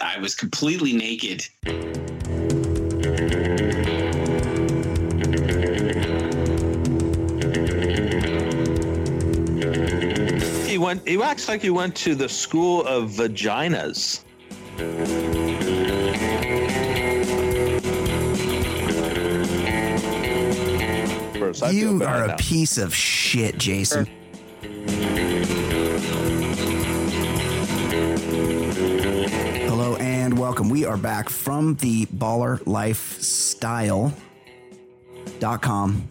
I was completely naked. He went. He acts like he went to the school of vaginas. First, I feel You bad are a piece of shit, Jason. We are back from the Baller Lifestyle.com.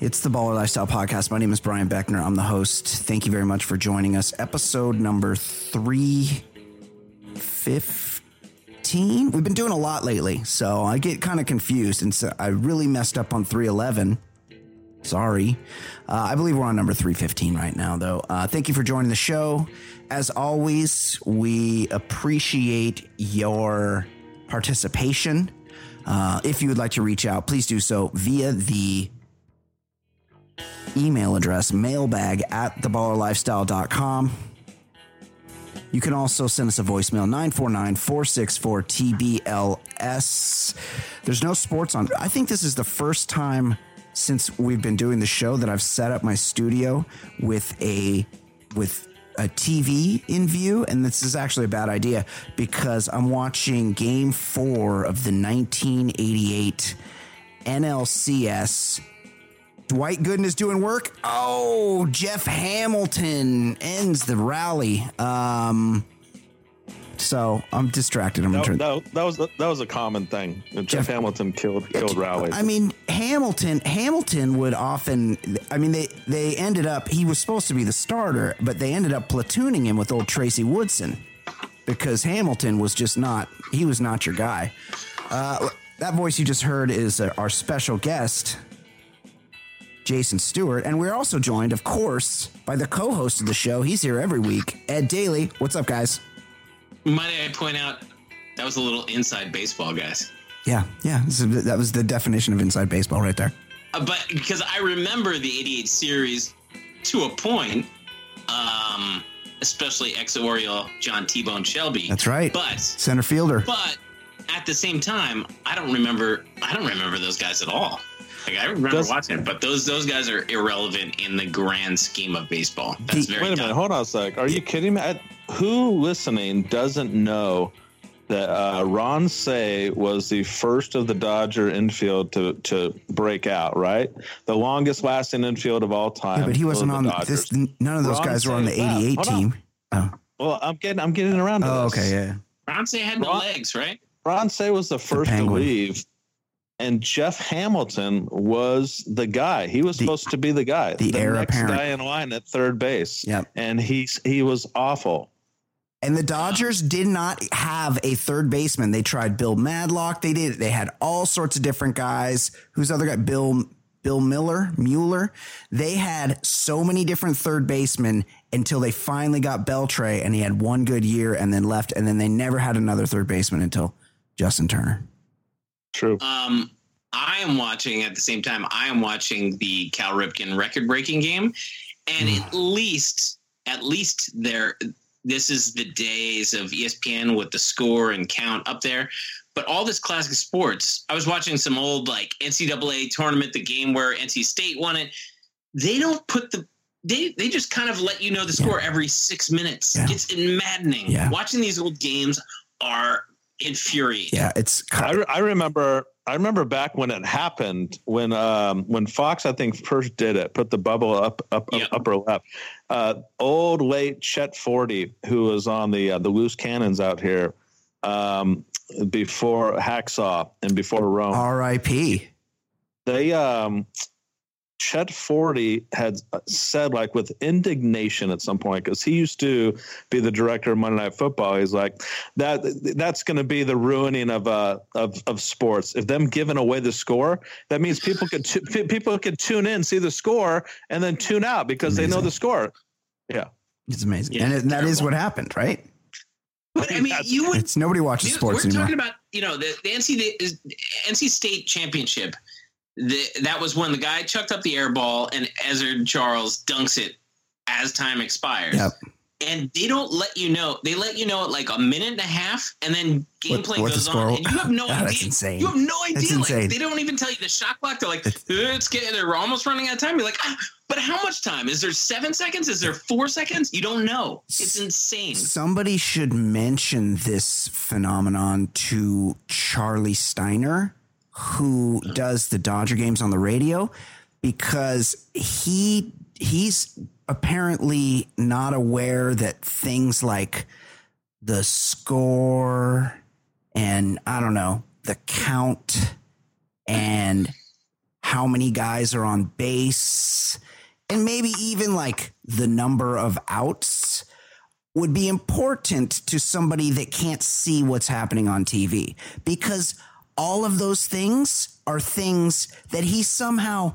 It's the Baller Lifestyle Podcast. My name is Brian Beckner. I'm the host. Thank you very much for joining us. Episode number 315. We've been doing a lot lately, so I get kind of confused. And so I really messed up on 311. Sorry. Uh, I believe we're on number 315 right now, though. Uh, thank you for joining the show. As always, we appreciate your participation. Uh, if you would like to reach out, please do so via the email address mailbag at theballerlifestyle.com. You can also send us a voicemail 949 464 TBLS. There's no sports on. I think this is the first time since we've been doing the show that I've set up my studio with a with a TV in view, and this is actually a bad idea because I'm watching Game Four of the 1988 NLCS. Dwight Gooden is doing work. Oh, Jeff Hamilton ends the rally. Um, so I'm distracted. I'm That, gonna that, that was that was a common thing. Jeff, Jeff- Hamilton killed killed Rowley. I mean, Hamilton. Hamilton would often. I mean, they they ended up. He was supposed to be the starter, but they ended up platooning him with old Tracy Woodson because Hamilton was just not. He was not your guy. Uh, that voice you just heard is uh, our special guest, Jason Stewart, and we're also joined, of course, by the co-host of the show. He's here every week, Ed Daly. What's up, guys? Might I point out that was a little inside baseball, guys. Yeah, yeah. is- that was the definition of inside baseball right there. Uh, but because I remember the '88 series to a point, um, especially ex Oriole John T-Bone Shelby. That's right. But Center fielder. but at the same time, I don't remember. I don't remember those guys at all. Like I remember Does- watching it, but those those guys are irrelevant in the grand scheme of baseball. That's The- very Wait a dumb. minute, hold on a sec. Are you kidding me? I- Who listening doesn't know that uh, Ron Cey was the first of the Dodger infield to to break out? Right, the longest lasting infield of all time. Yeah, but he was wasn't on Dodgers. this. None of those Ron guys were on the '88 team. Oh, Well, I'm getting I'm getting around to oh, this. okay, yeah. Ronce had no Ron- legs, right? Ron Cey was the first to leave, and Jeff Hamilton was the guy. He was The- supposed to be the guy, the heir next apparent. guy in line at third base. Yep. and he's he was awful. And the Dodgers did not have a third baseman. They tried Bill Madlock. They did. They had all sorts of different guys. Who's the other guy? Bill Bill Miller Mueller. They had so many different third basemen until they finally got Beltre, and he had one good year and then left. And then they never had another third baseman until Justin Turner. True. Um, I am watching at the same time. I am watching the Cal Ripken record-breaking game, and Hmm. at least, at least there, this is the days of ESPN with the score and count up there. But all this classic sports, I was watching some old like NCAA tournament, the game where NC State won it. They don't put the they they just kind of let you know the score every six minutes. Yeah. It's maddening. Yeah. Watching these old games are infuriating. Yeah, it's I, re- I remember I remember back when it happened when um when Fox I think first did it put the bubble up up, Yeah. up upper left uh old late Chet Forte who was on the uh, the loose cannons out here um before Hacksaw and before Rome R.I.P. they um Chet Forte had said, like with indignation at some point, because he used to be the director of Monday Night Football. He's like, that that's going to be the ruining of uh of of sports. If them giving away the score, that means people could t- people could tune in, see the score, and then tune out because they know the score. Yeah, It's amazing, Yeah, and, it, and that is terrible. what happened, right? But I mean, That's- you would It's nobody watches Dude, sports we're anymore. talking about you know the, the NC the NC State championship. The, that was when the guy chucked up the air ball and Ezra Charles dunks it as time expires. Yep. And they don't let you know. They let you know at like a minute and a half, and then gameplay what goes on, and you have no God, idea. that's insane. You have no idea. Like they don't even tell you the shot clock. They're like, It's- it's getting. They're almost running out of time. You're like, ah, but how much time? Is there seven seconds? Is there four seconds? You don't know. It's insane. Somebody should mention this phenomenon to Charlie Steiner, who does the Dodger games on the radio, because he he's apparently not aware that things like the score and I don't know the count and how many guys are on base and maybe even like the number of outs would be important to somebody that can't see what's happening on TV because all of those things are things that he somehow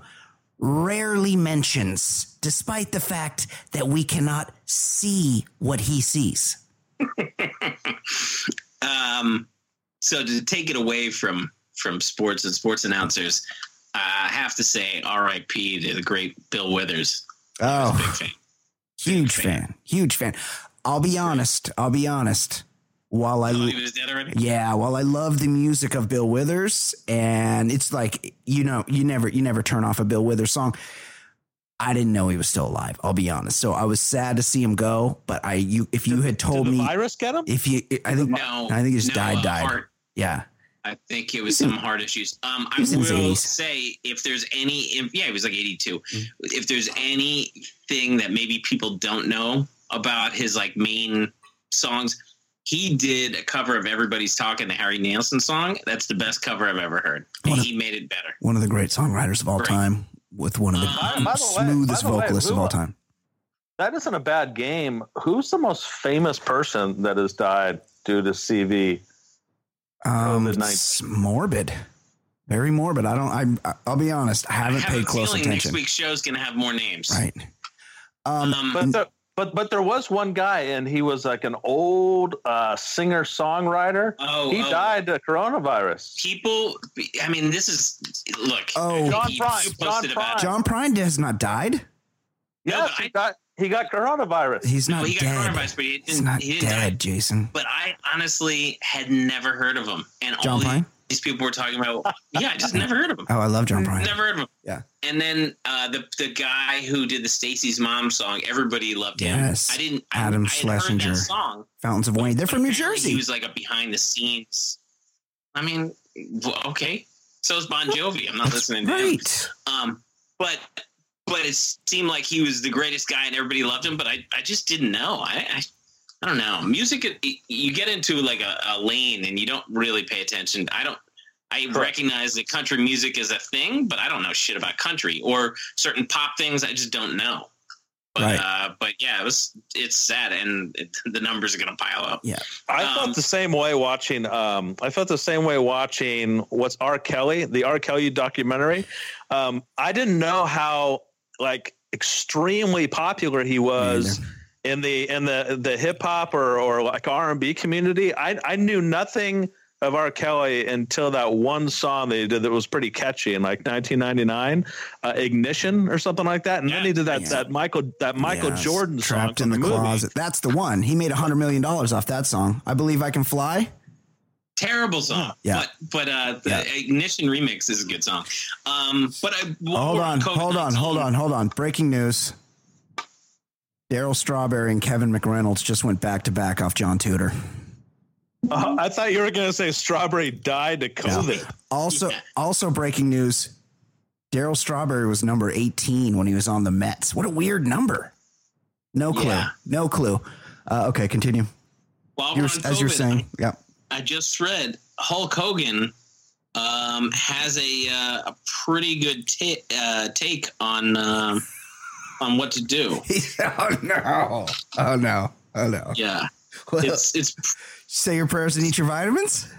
rarely mentions, despite the fact that we cannot see what he sees. Um, so to take it away from from sports and sports announcers, I have to say R.I.P. to the great Bill Withers. A big Oh, fan. huge fan. fan, huge fan. I'll be honest. I'll be honest. While I he was dead. Yeah, while I love the music of Bill Withers, and it's like you know, you never you never turn off a Bill Withers song. I didn't know he was still alive. I'll be honest. So I was sad to see him go, but I you if you had told Did the me virus get him? if you I think No, I think he just no, died uh, died. heart. Yeah, I think it was some heart issues. Um, I was in will say if there's any, if, yeah, he was like 82. Mm. If there's anything that maybe people don't know about his like main songs, he did a cover of "Everybody's Talking" the Harry Nilsson song. That's the best cover I've ever heard. A- he made it better. one of the great songwriters of all Great. time, with one of the Um, By the way- smoothest way, vocalists of all time. That isn't a bad game. Who's the most famous person that has died due to CV? Um, it's morbid, very morbid. I don't. I I'll be honest. I I haven't have paid close attention. next week's show's gonna have more names. Right. Um, Um, But there, but but there was one guy, and he was like an old uh, singer songwriter. oh, he oh, died to coronavirus. People, I mean, this is look. Oh. John Prine, John about it. John Prine has not died. No, yes, he I- got he got coronavirus. He's No, not he got dead. coronavirus, but he He's didn't. not he didn't dead, die. Jason. But I honestly had never heard of him, and all John the- Prine. These people were talking about. Yeah, I just never heard of him. Oh, I love John Prine. Never heard of him. Yeah. And then uh, the the guy who did the Stacy's mom song, everybody loved him. Yes. I didn't. I, Adam I heard Schlesinger. song. Fountains of Wayne. They're from New Jersey. He was like a behind the scenes. I mean, okay. So is Bon Jovi. I'm not listening to him. right. Um, but but it seemed like he was the greatest guy and everybody loved him. But I, I just didn't know. I, I I don't know. Music, you get into like a, a lane and you don't really pay attention. I don't. I Correct. recognize that country music is a thing, but I don't know shit about country or certain pop things. I just don't know. But Right. uh, but yeah, it was it's sad, and it, the numbers are going to pile up. Yeah, I Um, felt the same way watching. Um, I felt the same way watching what's R. Kelly, the R. Kelly documentary. Um, I didn't know how like extremely popular he was in the in the the hip hop or or like R and B community. I I knew nothing of R. Kelly until that one song they did that was pretty catchy in like 1999, uh, Ignition or something like that. And then he did that Yeah. that Michael that Michael Yes, Jordan song trapped in the, movie. closet. That's the one. He made a hundred million dollars off that song. I believe I can fly. terrible song. Yeah. But but uh the Yeah. Ignition remix is a good song. Um but I Hold on, hold on, hold on, hold on. Breaking news. Darryl Strawberry and Kevin McReynolds just went back to back off John Tudor. Uh, I thought you were going to say Strawberry died to COVID. Also, Yeah. also breaking news. Darryl Strawberry was number 18 when he was on the Mets. What a weird number. No clue. Yeah. No clue. Uh, okay, continue. While You're, as you're saying, yeah. I just read Hulk Hogan um, has a uh, a pretty good ta- uh, take on um on what to do. oh no! Oh no! Oh no! Yeah, Well, it's it's say your prayers and eat your vitamins.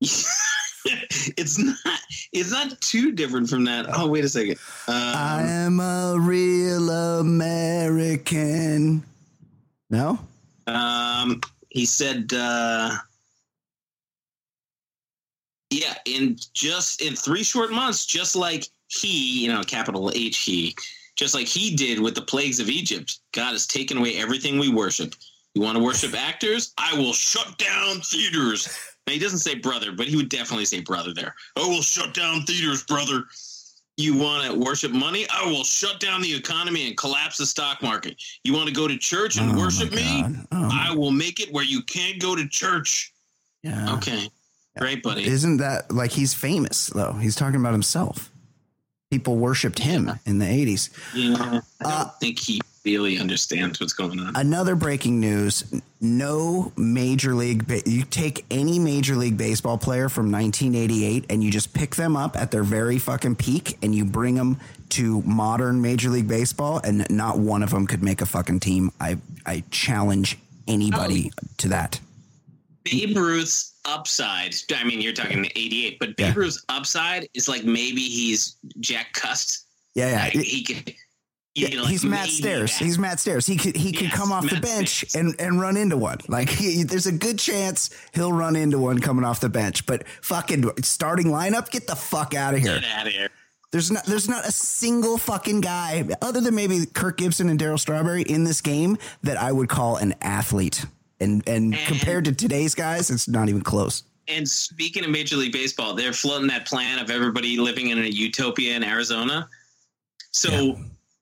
it's not it's not too different from that. Oh wait a second. I Um, am a real American. No. um, he said, uh, yeah, in just in three short months, just like he, you know, capital H he, just like he did with the plagues of Egypt, God has taken away everything we worship. You want to worship actors? I will shut down theaters. Now, he doesn't say brother, but he would definitely say brother there. I will shut down theaters, brother. You want to worship money? I will shut down the economy and collapse the stock market. You want to go to church and Oh, worship me? Oh, I will make it where you can't go to church. yeah. Okay. Great, buddy. Isn't that like he's famous though? He's talking about himself. People worshipped him in the 80s. Yeah. I don't Uh, think he really understands what's going on. Another breaking news no major league, you take any major league baseball player from 1988 and you just pick them up at their very fucking peak and you bring them to modern major league baseball and not one of them could make a fucking team. I, I challenge anybody to that. Babe Ruth's upside, I mean, you're talking 88, but Babe Yeah. Ruth's upside is like maybe he's Jack Cust. Yeah, yeah. Like, he could. Yeah, know, like he's Matt Stairs. that. He's Matt Stairs. He could he could come off the bench Stairs. and and run into one. Like he, there's a good chance he'll run into one coming off the bench. But fucking starting lineup, get the fuck out of here. Get out of here. There's not there's not a single fucking guy other than maybe Kirk Gibson and Darryl Strawberry in this game that I would call an athlete. And and And- compared to today's guys, it's not even close. And speaking of Major League Baseball, they're floating that plan of everybody living in a utopia in Arizona. So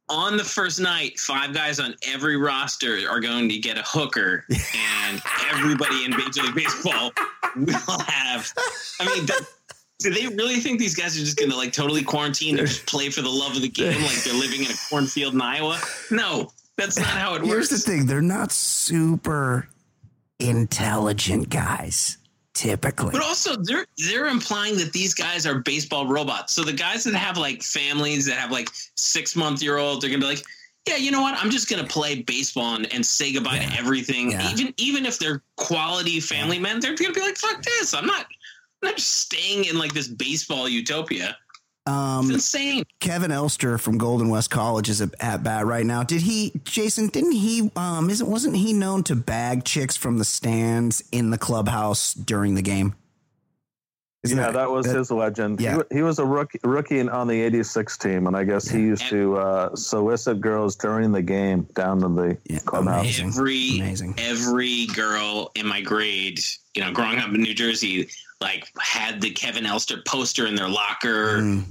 on the first night, five guys on every roster are going to get a hooker, and everybody in Major League Baseball will have. I mean, th- do they really think these guys are just going to like totally quarantine and just play for the love of the game, like they're living in a cornfield in Iowa? No, that's not how it works. Here's the thing, they're not super intelligent guys, typically. But also, they're they're implying that these guys are baseball robots. So the guys that have like families that have like six month year olds, they're gonna be like, yeah, you know what? I'm just gonna play baseball and, and say goodbye Yeah. to everything. Yeah. Even even if they're quality family men, they're gonna be like, fuck this. I'm not. I'm not just staying in like this baseball utopia. It's Um, insane. Kevin Elster from Golden West College is at bat right now. Did he, Jason? Didn't he? Um, isn't wasn't he known to bag chicks from the stands in the clubhouse during the game? Isn't yeah, that was that- his legend. yeah. He, he was a rookie, rookie on the 86 team, and I guess he used to uh, solicit girls during the game down to the Yeah, clubhouse. amazing. Every Amazing. every girl in my grade, you know, growing up in New Jersey, like had the Kevin Elster poster in their locker. Mm.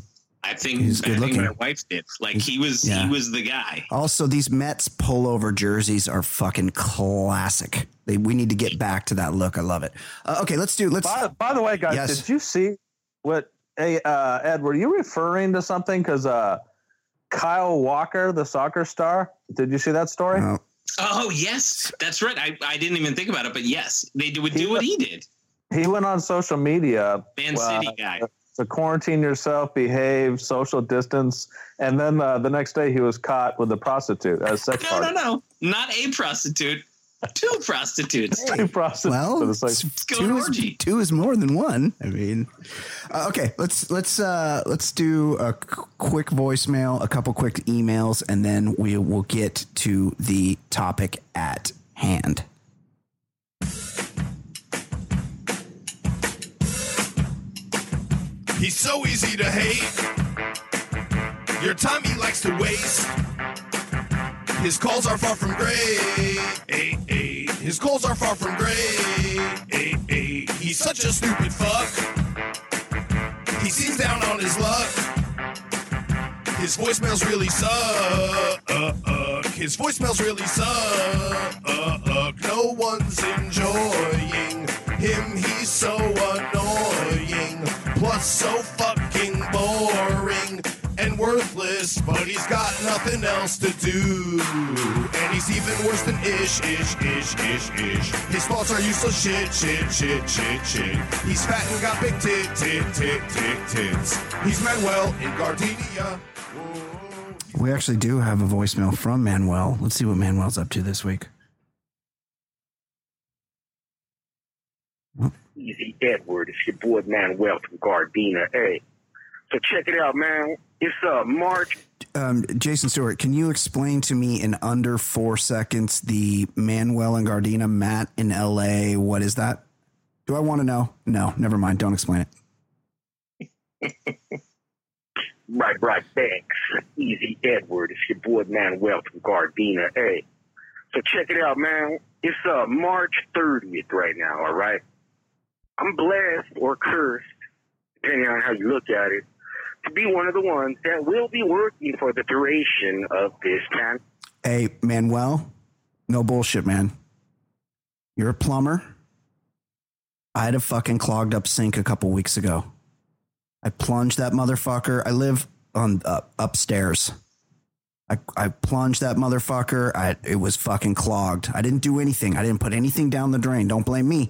I think He's I good think my wife did. Like he was Yeah. he was the guy. Also, these Mets pullover jerseys are fucking classic. They, we need to get back to that look. I love it. Uh, okay, let's do. Let's. By, by the way, guys, Yes. did you see what? Hey, uh, Ed, were you referring to something? Because uh, Kyle Walker, the soccer star, did you see that story? Uh, Oh yes, that's right. I, I didn't even think about it, but yes, they would do what he did. He went on social media Man uh, City guy. to quarantine yourself, behave, social distance, and then uh, the next day he was caught with a prostitute at a sex No, party. no, no, not a prostitute. Two prostitutes. Two prostitutes. well, It's like, s- two, is, two is more than one. I mean, uh, okay. Let's let's uh, let's do a quick voicemail, a couple quick emails, and then we will get to the topic at hand. He's so easy to hate. Your time he likes to waste. His calls are far from great. His calls are far from great. He's such a stupid fuck. He seems down on his luck. His voicemails really suck. His voicemails really suck. No one's enjoying him. He's so annoying. Plus, so fucking boring and worthless. But he's got nothing else to do. And He's even worse than Ish, Ish, Ish, Ish, Ish. His faults are useless shit, shit, shit, shit, shit. He's fat and got big tit, tit, tit, tit, tits. He's Manuel in Gardenia. We actually do have a voicemail from Manuel. Let's see what Manuel's up to this week. Easy Edward. It's your boy Manuel from Gardena. Hey, so check it out, man. It's uh March. Um, Jason Stewart, can you explain to me in under four seconds the Manuel and Gardena, Matt in LA? What is that? Do I want to know? No, never mind. Don't explain it. Right, right, thanks. Easy Edward. It's your boy Manuel from Gardena. Hey, so check it out, man. It's uh March 30th right now. All right. I'm blessed or cursed, depending on how you look at it, to be one of the ones that will be working for the duration of this time. Hey, Manuel, no bullshit, man. You're a plumber. I had a fucking clogged up sink a couple weeks ago. I plunged that motherfucker. I live on uh, upstairs. I, I plunged that motherfucker. I, it was fucking clogged. I didn't do anything. I didn't put anything down the drain. Don't blame me.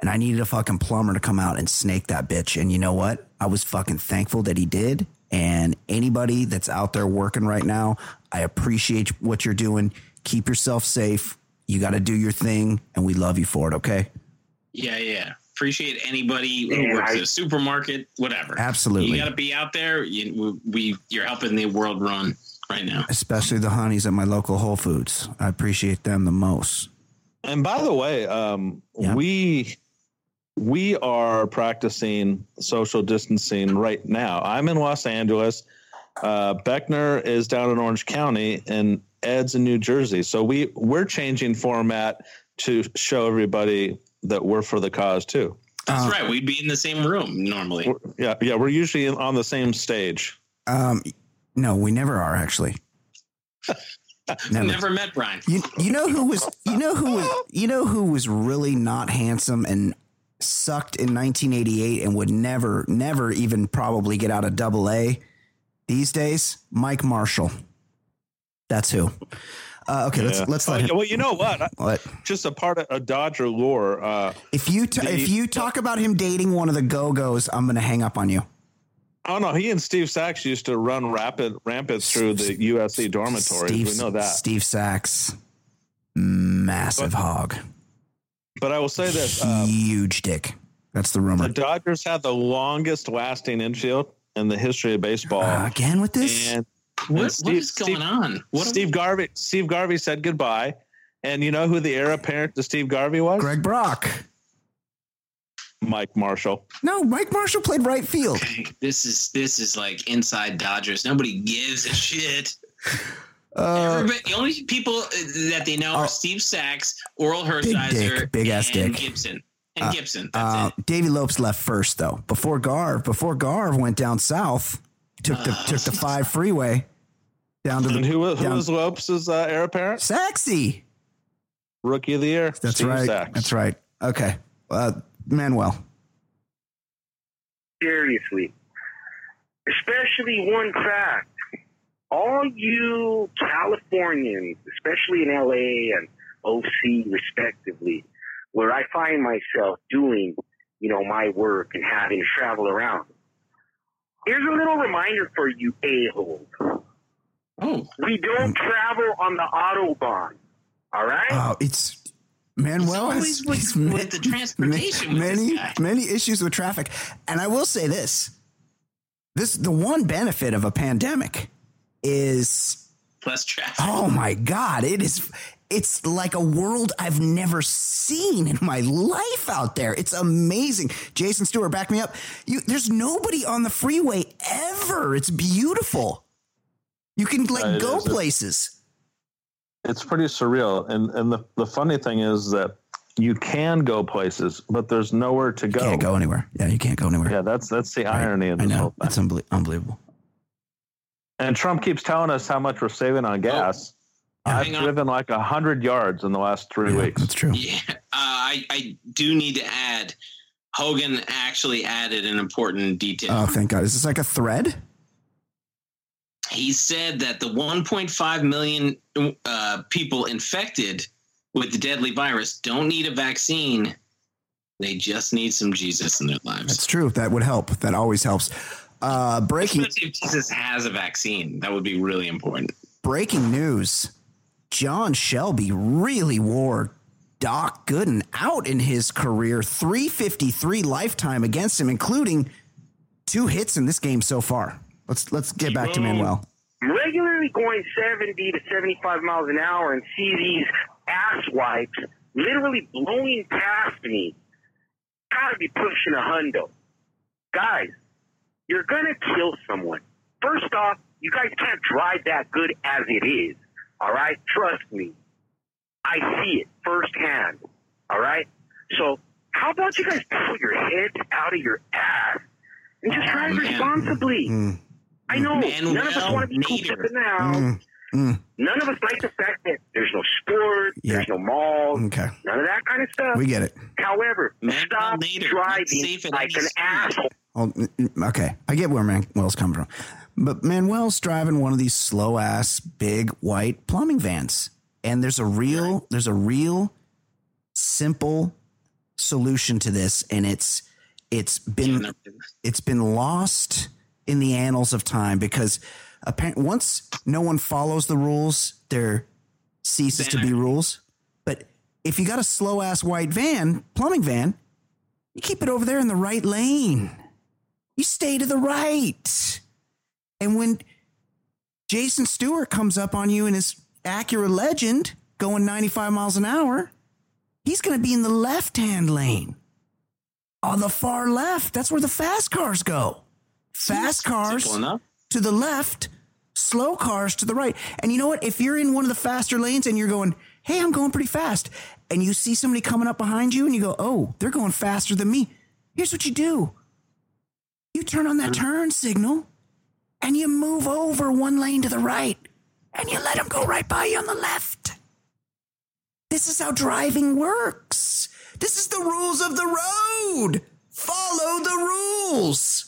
And I needed a fucking plumber to come out and snake that bitch. And you know what? I was fucking thankful that he did. And anybody that's out there working right now, I appreciate what you're doing. Keep yourself safe. You got to do your thing, and we love you for it. Okay. Yeah, yeah. Appreciate anybody who Yeah, works I- at a supermarket, whatever. Absolutely. You got to be out there. You, we, you're helping the world run right now. Especially the honeys at my local Whole Foods. I appreciate them the most. And by the way, um, Yeah. we we are practicing social distancing right now. I'm in Los Angeles. Uh, Beckner is down in Orange County, and Ed's in New Jersey. So we we're changing format to show everybody that we're for the cause too. That's Uh, right. We'd be in the same room normally. Yeah, yeah, we're usually on the same stage. Um, no, we never are actually. Never. Never met Brian. You you know who was you know who was you know who was really not handsome and sucked in 1988 and would never never even probably get out of double A these days? Mike Marshall. That's who. Uh, okay, let's let's Oh, let yeah, him. well, you know what? What Just a part of a Dodger lore. Uh, if you The- if you talk about him dating one of the Go Go's, I'm gonna hang up on you. oh no, he and Steve Sax used to run rapid rampant through the USC dormitories. Steve, we know that. Steve Sax, massive hog, But I will say this: um, huge dick. That's the rumor. the Dodgers had the longest lasting infield in the history of baseball. Uh, again with this? and What, what Steve- is going Steve- on? What are Steve Garvey, Steve Garvey said goodbye. And you know who the heir apparent to Steve Garvey was? Greg Brock. Mike Marshall. No, Mike Marshall played right field. we- this is this is like inside Dodgers. Nobody gives a shit. Uh, the only people uh, that they know Oh. are Steve Sax, Orel Big dick, big ass and dick. Gibson, and Gibson. That's uh, it. Davey Lopes left first though. Before Garv, before Garv went down south, took the Uh, took the five freeway down to the And who, was- who down- was Lopes' uh, heir apparent? sexy. Rookie of the year. That's Steve right. Sax. That's right. Okay, uh, Manuel. seriously. Especially one fact. All you Californians, especially in LA and OC respectively, where I find myself doing, you know, my work and having to travel around. Here's a little reminder for you a-holes. Oh, We don't travel on the Autobahn. All right? Oh, it's Manuel It's has always with- he's with the transportation with this many guy. many issues with traffic, and I will say this: this the one benefit of a pandemic is plus traffic. oh my god, it is. It's like a world I've never seen in my life out there. It's amazing. Jason Stewart, back me up. You, there's nobody on the freeway ever. It's beautiful. You can like Uh, go is. Places. It's pretty surreal. And and the, the funny thing is that you can go places, but there's nowhere to go. Can't go anywhere. Yeah, you can't go anywhere. Yeah, that's that's the Right. irony of I this know. whole thing. It's unbelie- unbelievable. And Trump keeps telling us how much we're saving on gas. I've Hang on. driven like a hundred yards in the last three Yeah, weeks. That's true. Yeah, uh, I I do need to add. Hogan actually added an important detail. Oh, thank God. Is this like a thread? he said that the 1.5 million uh, people infected with the deadly virus don't need a vaccine. They just need some Jesus in their lives. That's true. That would help. That always helps. Uh, breaking Especially if Jesus has a vaccine, that would be really important. breaking news. John Shelby really wore Doc Gooden out in his career. 353 lifetime against him, including two hits in this game so far. Let's let's get back to Manuel. regularly going 70 to 75 miles an hour and see these ass wipes literally blowing past me. Gotta be pushing a hundo. Guys, you're gonna kill someone. First off, you guys can't drive that good as it is. All right? Trust me. I see it firsthand. All right? So, how about you guys pull your heads out of your ass and just drive man. responsibly? Mm, I know none of us want to be cooped up Nader. in the house. mm, mm. None of us like the fact that there's no sport, Yeah. there's no malls, Okay, none of that kind of stuff. we get it. However, Manuel stop Nader, driving safe like an asshole. Oh, okay, I get where Manuel's coming from, but Manuel's driving one of these slow ass big white plumbing vans, and there's a real there's a real simple solution to this, and it's it's been it's been lost in the annals of time because apparently once no one follows the rules, there ceases to be rules. But if you got a slow ass white van, plumbing van, you keep it over there in the right lane. You stay to the right. And when Jason Stewart comes up on you in his Acura Legend going 95 miles an hour, he's going to be in the left hand lane on the far left. That's where the fast cars go. Fast cars to the left, slow cars to the right. And you know what? If you're in one of the faster lanes and you're going, hey, I'm going pretty fast, and you see somebody coming up behind you and you go, oh, they're going faster than me, here's what you do you turn on that turn signal and you move over one lane to the right and you let them go right by you on the left. This is how driving works. This is the rules of the road. Follow the rules.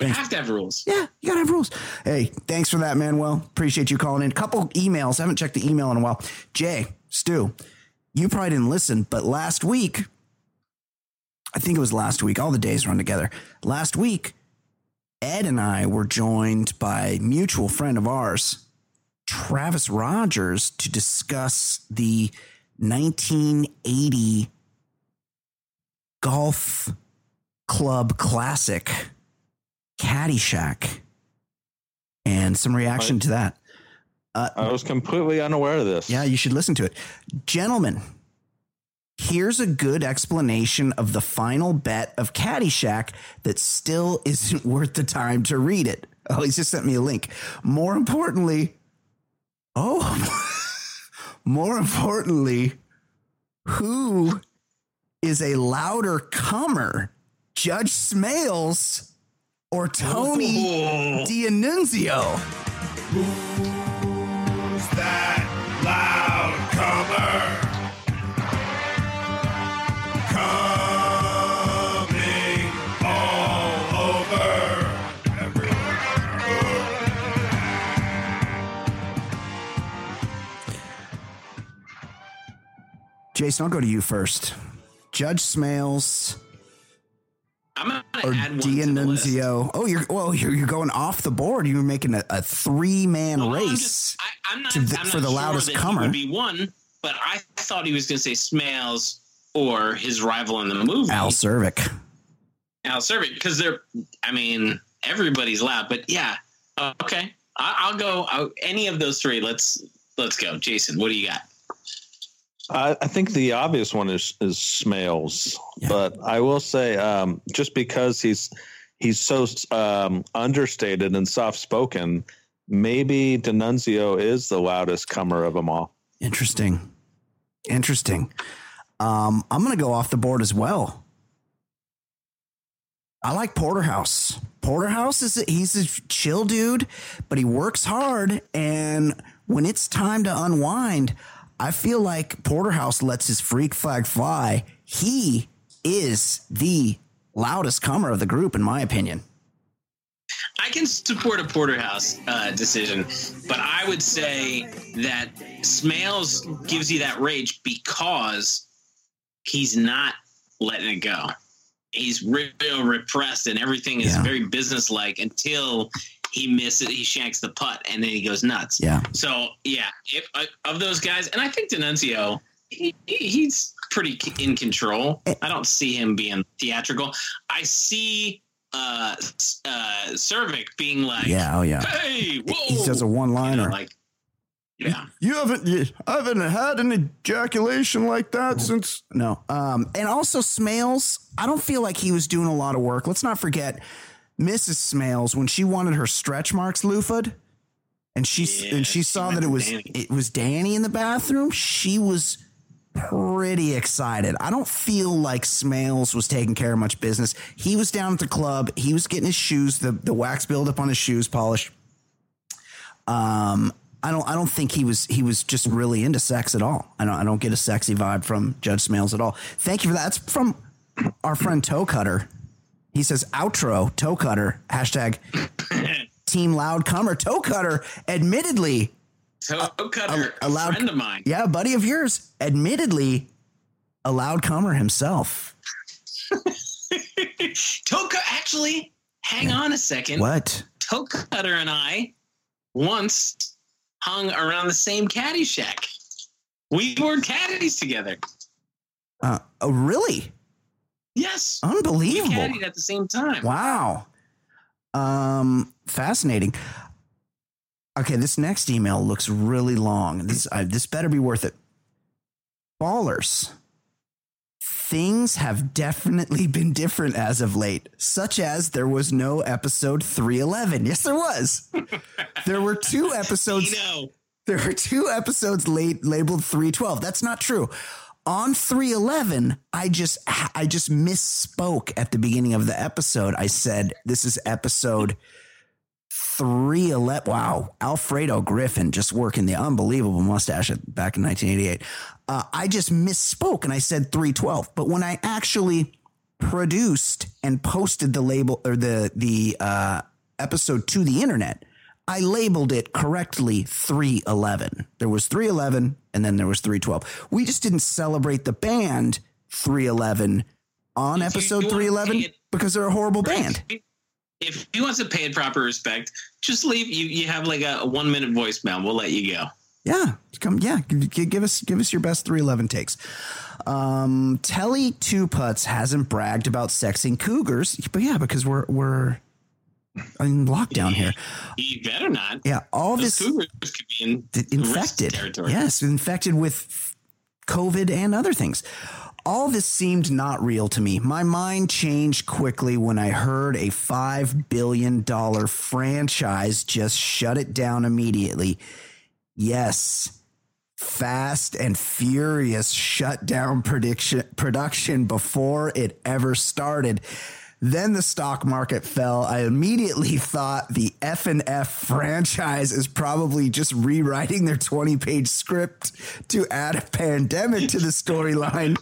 We have to have rules. Yeah, you gotta have rules. Hey, thanks for that, Manuel. Appreciate you calling in. A couple emails. I haven't checked the email in a while. Jay, Stu, you probably didn't listen, but last week, I think it was last week, all the days run together. Last week, Ed and I were joined by mutual friend of ours, Travis Rogers, to discuss the 1980 Golf Club Classic Caddyshack and some reaction to that. Uh, I was completely unaware of this. Yeah, you should listen to it. Gentlemen, here's a good explanation of the final bet of Caddyshack that still isn't worth the time to read it. Oh, he's just sent me a link. More importantly, oh, more importantly, who is a louder comer, Judge Smales or Tony D'Annunzio? Who's that Jason, I'll go to you first. Judge Smales I'm gonna or add one to the list. D'Annunzio. Oh, you're well, you're, you're going off the board. You're making a, a three man Well, I'm race. just- I, am not, the- I'm for the sure loudest comer. would be one, but I thought he was going to say Smales or his rival in the movie, Al Czervik. Al Czervik, because they're. I mean, everybody's loud, but yeah, uh, okay. I, I'll go i any of those three. Let's let's go, Jason. What do you got? I, I think the obvious one is is Smales, Yeah. but I will say um, just because he's he's so um, understated and soft spoken, maybe D'Annunzio is the loudest comer of them all. Interesting. Interesting. Um, I'm going to go off the board as well. I like Porterhouse. Porterhouse is a, he's a chill dude, but he works hard. And when it's time to unwind, I feel like Porterhouse lets his freak flag fly. He is the loudest comer of the group, in my opinion. I can support a porterhouse uh, decision, but I would say that Smales gives you that rage because he's not letting it go. He's real repressed, and everything is Yeah. very businesslike until he misses, he shanks the putt, and then he goes nuts. Yeah. So yeah, if uh, of those guys, and I think D'Annunzio, he, he- he's pretty in control. I don't see him being theatrical. I see uh uh Czervik being like, Yeah. Oh, yeah. hey, whoa, He does a one You know, liner. like, yeah, You haven't, you haven't had an ejaculation like that since. No. Um, and also Smales, I don't feel like he was doing a lot of work. Let's not forget Mrs. Smales when she wanted her stretch marks loofah'd and she Yeah, and she she saw that it was Danny. it was Danny in the bathroom. She was pretty excited. I don't feel like Smales was taking care of much business. He was down at the club. He was getting his shoes, the, the wax buildup on his shoes polished. Um, I don't. I don't think he was. He was just really into sex at all. I don't. I don't get a sexy vibe from Judge Smales at all. Thank you for that. That's from our friend Toe Cutter. He says outro Toe Cutter hashtag Team Loud Comer Toe Cutter. Admittedly, toe cutter, a a, loud- friend of mine. yeah, buddy of yours. Admittedly, a loud comer himself. Toe cut. Actually, hang on a second. What? Toe cutter and I once hung around the same caddy shack. We were caddies together. Uh, oh, really? Yes. Unbelievable. at the same time. Wow. Um, fascinating. Okay, this next email looks really long. This uh, this better be worth it. Ballers. Things have definitely been different as of late, such as there was no episode 311. Yes, there was. there were two episodes You know, there were two episodes late labeled 312. That's not true. On 311, I just I just misspoke at the beginning of the episode. I said this is episode 311. Wow, Alfredo Griffin just working the unbelievable mustache back in 1988. Uh, I just misspoke and I said 312. But when I actually produced and posted the label or the the uh, episode to the internet, I labeled it correctly 311. There was 311 and then there was 312. We just didn't celebrate the band 311 on you- episode 311 because they're a horrible band. If he wants to pay it proper respect, just leave. You you have like a, a one minute voicemail. We'll let you go. Yeah, come. Yeah, g- g- give us give us your best 311 takes. Um, Telly Two Putts hasn't bragged about sexing cougars, but yeah, because we're we're in lockdown here. You better not. Yeah, all Those this cougars could be in infected. territory. Yes, infected with COVID and other things. All this seemed not real to me. My mind changed quickly when I heard a $5 billion franchise just shut it down immediately. Yes, Fast and Furious shut down prediction, production before it ever started. Then the stock market fell. I immediately thought the F and F franchise is probably just rewriting their 20 page script to add a pandemic to the storyline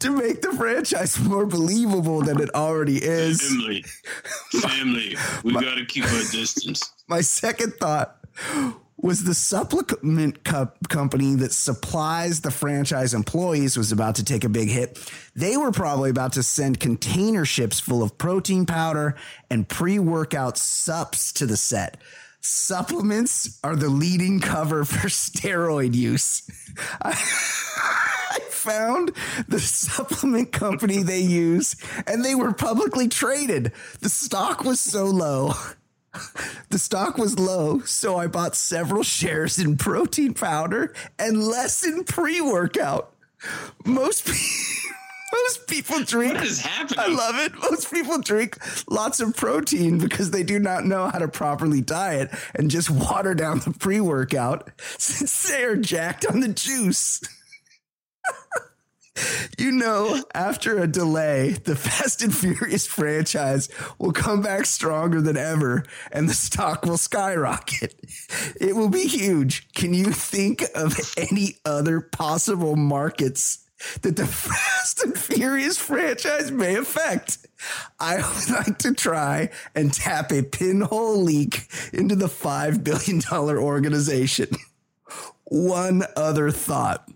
to make the franchise more believable than it already is. Family, family, we gotta keep our distance. My second thought was the supplement co- company that supplies the franchise employees was about to take a big hit. They were probably about to send container ships full of protein powder and pre-workout sups to the set. Supplements are the leading cover for steroid use. I found the supplement company they use and they were publicly traded. The stock was so low. The stock was low, so I bought several shares in protein powder and less in pre-workout. Most pe- most people drink What is happening? I love it. Most people drink lots of protein because they do not know how to properly diet and just water down the pre-workout since they are jacked on the juice. You know, after a delay, the Fast and Furious franchise will come back stronger than ever and the stock will skyrocket. It will be huge. Can you think of any other possible markets that the Fast and Furious franchise may affect? I would like to try and tap a pinhole leak into the $5 billion organization. One other thought.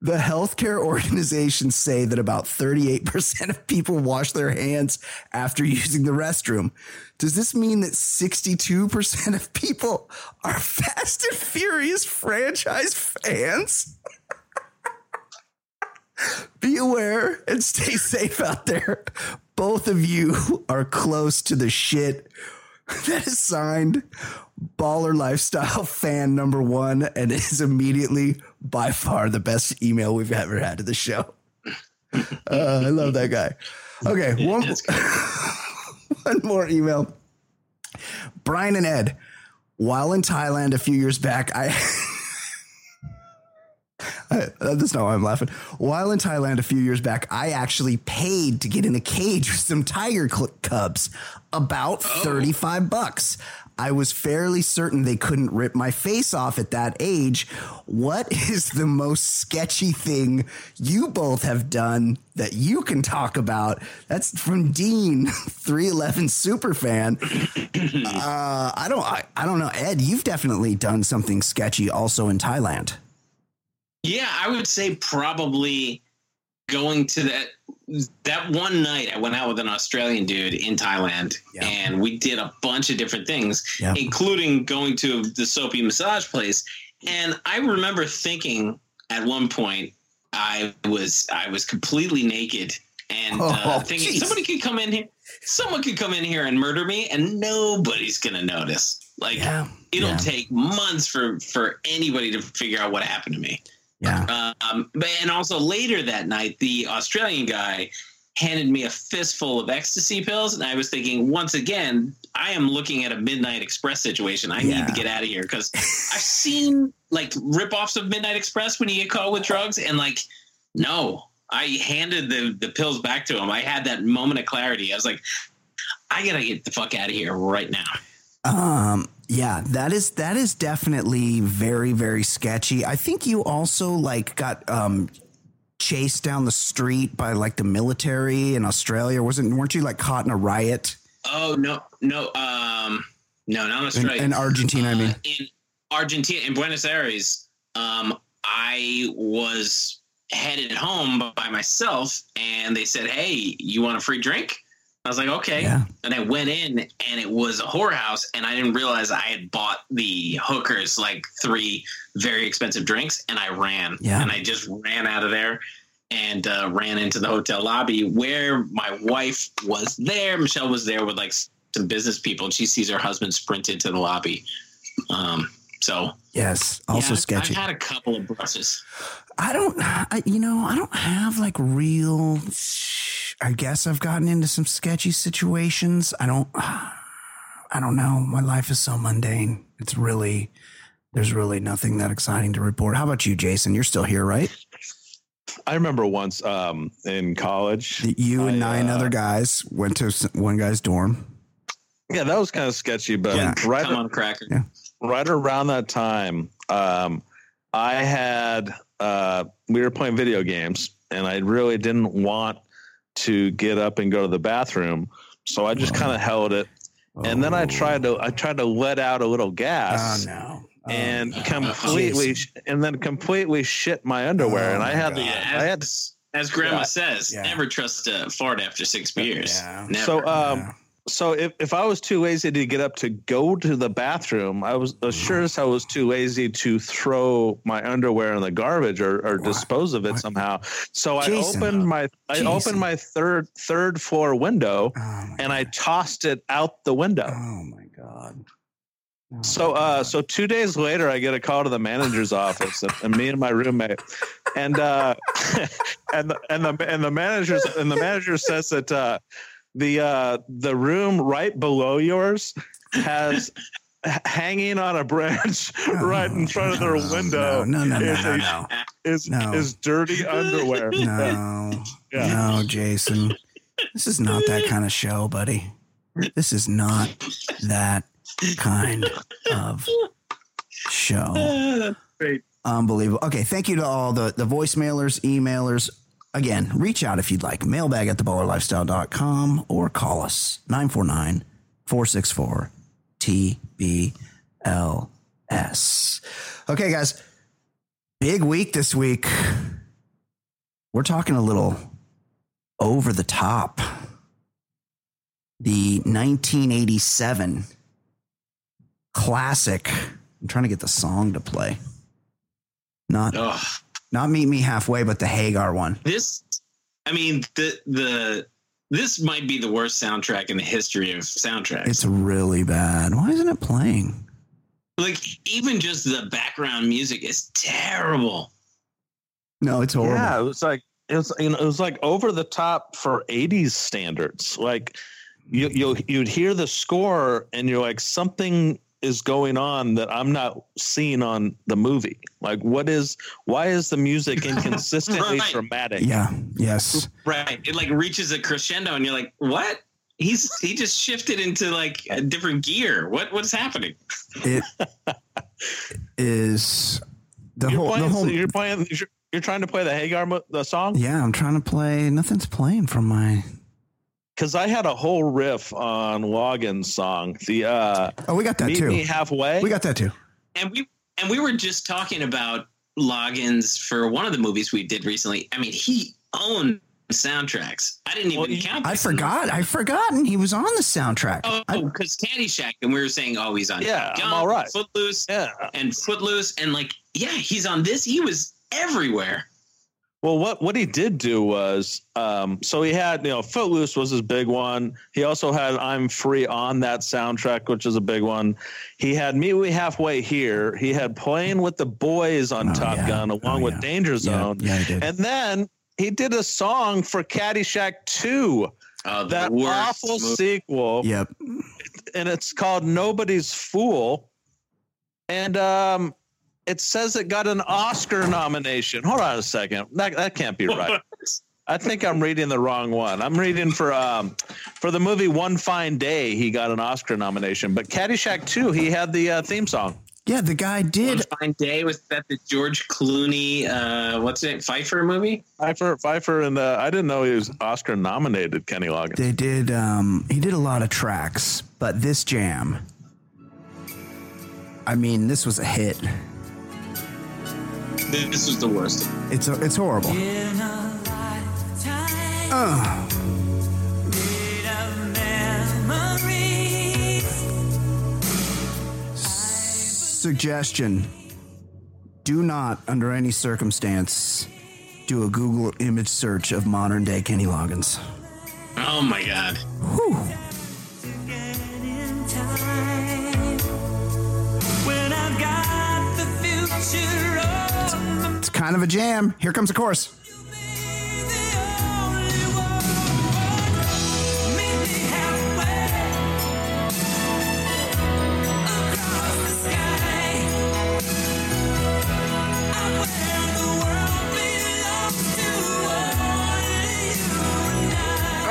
The healthcare organizations say that about 38% of people wash their hands after using the restroom. Does this mean that 62% of people are Fast and Furious franchise fans? Be aware and stay safe out there. Both of you are close to the shit. That is signed Baller Lifestyle fan number one and is immediately by far the best email we've ever had to the show. Uh, I love that guy. Okay, one, one more email. Brian and Ed, while in Thailand a few years back, I. I, that's not why I'm laughing. While in Thailand a few years back, I actually paid to get in a cage with some tiger cl- cubs, about 35 bucks. I was fairly certain they couldn't rip my face off at that age. What is the most sketchy thing you both have done that you can talk about? That's from Dean, 311 superfan. Uh, I don't I, I don't know. Ed, you've definitely done something sketchy also in Thailand. Yeah, I would say probably going to that that one night I went out with an Australian dude in Thailand Yeah. and we did a bunch of different things, Yeah. including going to the soapy massage place. And I remember thinking at one point I was I was completely naked and uh, Oh, thinking jeez. somebody could come in here someone could come in here and murder me and nobody's gonna notice. Like Yeah. it'll take months for for anybody to figure out what happened to me. Yeah. Um, but and also later that night, the Australian guy handed me a fistful of ecstasy pills, and I was thinking, once again, I am looking at a Midnight Express situation. I Yeah. need to get out of here because I've seen like ripoffs of Midnight Express when you get caught with drugs, and like, no, I handed the the pills back to him. I had that moment of clarity. I was like, I gotta get the fuck out of here right now. Um, yeah, that is that is definitely very very sketchy. I think you also like got um chased down the street by like the military in Australia. Wasn't weren't you like caught in a riot Oh no, no, um, no, not in, Australia. in Argentina? I mean, Uh, in Argentina, in Buenos Aires, um, I was headed home by myself, and they said, "Hey, you want a free drink?" I was like, "Okay," Yeah. and I went in, and it was a whorehouse, and I didn't realize I had bought the hookers like three very expensive drinks, and I ran, Yeah. and I just ran out of there. And uh, ran into the hotel lobby where my wife was there. Michelle was there with like some business people, and she sees her husband sprint into the lobby. Um, so yes, also yeah, sketchy. I've had a couple of brushes. I don't, I, you know, I don't have like real. I guess I've gotten into some sketchy situations. I don't, I don't know. My life is so mundane. It's really, there's really nothing that exciting to report. How about you, Jason? You're still here, right? I remember once um, in college. You and I, nine uh, other guys went to one guy's dorm. Yeah, that was kind of sketchy, but Yeah. right Come on, cracker. Yeah. right around that time, um, I had uh, we were playing video games, and I really didn't want to get up and go to the bathroom, so I just Oh. kind of held it, and then I Oh. tried to I tried to let out a little Oh gas. no! Oh, And no. completely, sh- and then completely shit my underwear, Oh, and I my had the, God. Yeah, I had as, as Grandma Yeah. says, Yeah. never trust a fart after six beers. Yeah. Never. So, um, Yeah. So if, if I was too lazy to get up to go to the bathroom, I was as sure as I was too lazy to throw my underwear in the garbage or, or dispose of it What? somehow. So Jason. I opened my I Jason. opened my third third floor window Oh, and I tossed it out the window. Oh my god! Oh, So my uh God. so two days later I get a call to the manager's office and, and me and my roommate and uh and the, and the and the managers and the manager says that uh the uh the room right below yours has hanging on a branch right in front of their No, window No, no, no, no, is no, no. is No. is dirty underwear. No, Yeah. no, Jason. This is not that kind of show, buddy. This is not that kind of show. Great. Unbelievable. Okay, thank you to all the the voicemailers, emailers. Again, reach out if you'd like. Mailbag at theballerlifestyle.com or call us 949 464 TBLS. Okay, guys, big week this week. We're talking a little over the top. The 1987 classic. I'm trying to get the song to play. Not Ugh. Not meet me halfway, but the Hagar one. This, I mean, the the this might be the worst soundtrack in the history of soundtracks. It's really bad. Why isn't it playing? like even just the background music is terrible. No, it's horrible. Yeah, it was like it was you know it was like over the top for '80s standards. Like you you you'd hear the score and you're like something is going on that I'm not seeing on the movie. Like what is why is the music inconsistently Right. dramatic? Yeah. Yes. Right. It like reaches a crescendo and you're like, what? He's he just shifted into like a different gear. What what's happening? It is the You're whole playing, the whole you're playing you're, you're trying to play the Hagar mo- the song Yeah, I'm trying to play nothing's playing from my because I had a whole riff on Loggins' song. The uh, Oh, we got that meet too. me halfway. We got that too. And we and we were just talking about Loggins for one of the movies we did recently. I mean, he owned soundtracks. I didn't even Well, count. I this. forgot. I forgotten he was on the soundtrack. Oh, I- because Caddyshack, and we were saying, oh, he's on. Yeah, Top I'm all right. Footloose, yeah. and Footloose, and like, yeah, he's on this. He was everywhere. Well, what what he did do was, um, so he had, you know, Footloose was his big one. He also had I'm Free on that soundtrack, which is a big one. He had Meet Me Halfway Here. He had Playing with the Boys on Oh, Top yeah. Gun, along Oh, with yeah. Danger Zone. yeah, he did. And then he did a song for Caddyshack 2, Oh, the that worst awful movie. sequel. yep. and it's called Nobody's Fool. And um, it says it got an Oscar nomination. Hold on a second. That, that can't be right. I think I'm reading the wrong one. I'm reading for um, for the movie One Fine Day. He got an Oscar nomination, but Caddyshack 2, he had the uh, theme song. Yeah, the guy did. One. Fine Day was that the George Clooney, uh, what's it, Pfeiffer movie? Pfeiffer, Pfeiffer, and uh, I didn't know he was Oscar nominated. Kenny Loggins. They did. Um, he did a lot of tracks, but this jam. I mean, this was a hit. This was the worst. It's uh, it's horrible. Ugh. Suggestion: Do not, under any circumstance, do a Google image search of modern day Kenny Loggins. Oh my god. Whew. It's kind of a jam. Here comes the chorus.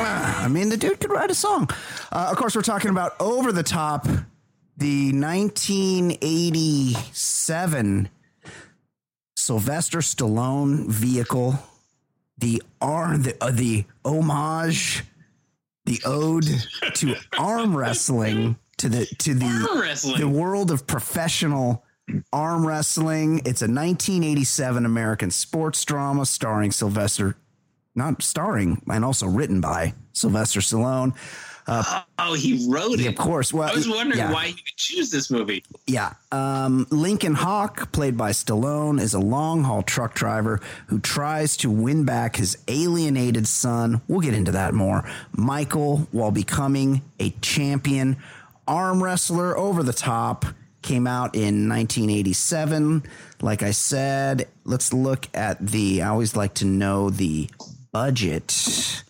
Ah, I mean, the dude could write a song. Uh, of course, we're talking about Over the Top, the 1987 Sylvester Stallone vehicle, the ar- the, uh, the homage, the ode to arm wrestling, to the to the the world of professional arm wrestling. It's a 1987 American sports drama starring Sylvester, not starring, and also written by Sylvester Stallone. Oh, he wrote it. Of course. Well, I was wondering yeah. why he would choose this movie. Yeah. Um, Lincoln Hawk, played by Stallone, is a long haul truck driver who tries to win back his alienated son. We'll get into that more. Michael, while becoming a champion arm wrestler over the top, came out in 1987. Like I said, let's look at the. I always like to know the budget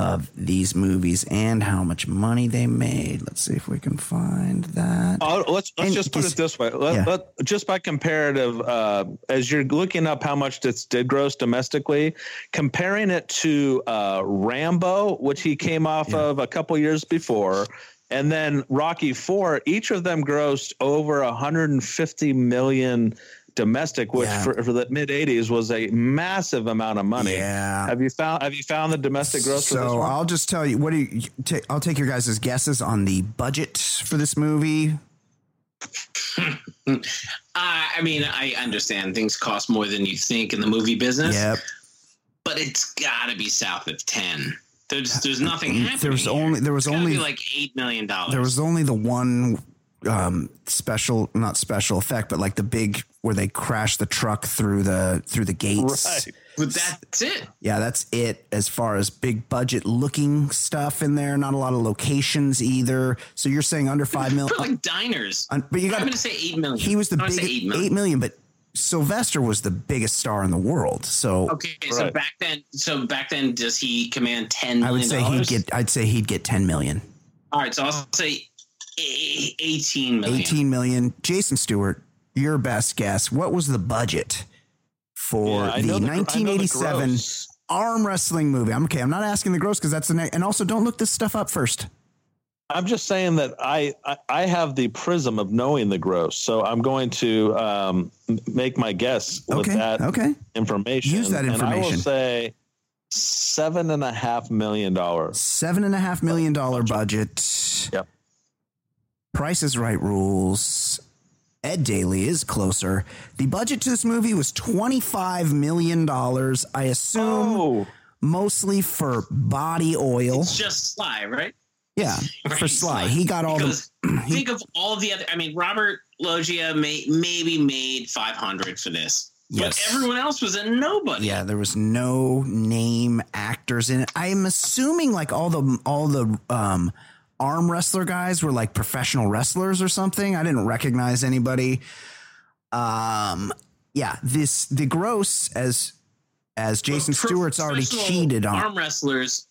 of these movies and how much money they made. Let's see if we can find that. Oh, let's let's And just put it this way. Let, yeah. let- just by comparative, uh, as you're looking up how much this did gross domestically, comparing it to uh, Rambo, which he came off of a couple years before, and then Rocky Four, each of them grossed over 150 million domestic, which Yeah. for, for the mid '80s was a massive amount of money. Yeah. Have you found Have you found the domestic gross for this So one? I'll just tell you what do you ta- I'll take your guys' guesses on the budget for this movie. Uh, I mean, I understand things cost more than you think in the movie business, Yep. but it's got to be south of ten. There's there's nothing happening. There was here. only there was It's only be like eight million dollars. there was only the one um special not special effect but like the big where they crash the truck through the through the gates Right. but that's it. yeah that's it as far as big budget looking stuff in there not a lot of locations either so you're saying under five million? like diners. Un- but you got. I'm got going to say eight million. he was the I'm gonna biggest say eight eight million. million. but sylvester was the biggest star in the world so Okay, so Right. back then, so back then, does he command ten million? i would say he'd get i'd say he'd get 10 million All right, so I'll say eighteen million. 18 million jason stewart your best guess what was the budget for Yeah, the know the- I the 1987 arm wrestling movie. I'm okay. I'm not asking the gross because that's the next. And also, don't look this stuff up first. I'm just saying that I, I I have the prism of knowing the gross, so I'm going to um, make my guess with Okay. that Okay. information. Use that And I will say seven and a half million dollars. Seven and a half million dollar budget. Yep. Price is Right rules. Ed Daly is closer. The budget to this movie was $25 million. I assume Oh, mostly for body oil. It's just Sly, right? Yeah, for Right, Sly. He got all the. because think of all the other. I mean, Robert Loggia may, maybe made five hundred for this, Yes. but everyone else was a nobody. Yeah, there was no name actors in it. I'm assuming like all the all the um arm wrestler guys were like professional wrestlers or something. I didn't recognize anybody. Um yeah, this the gross as as Jason Pro- Stewart's already cheated on. Arm wrestlers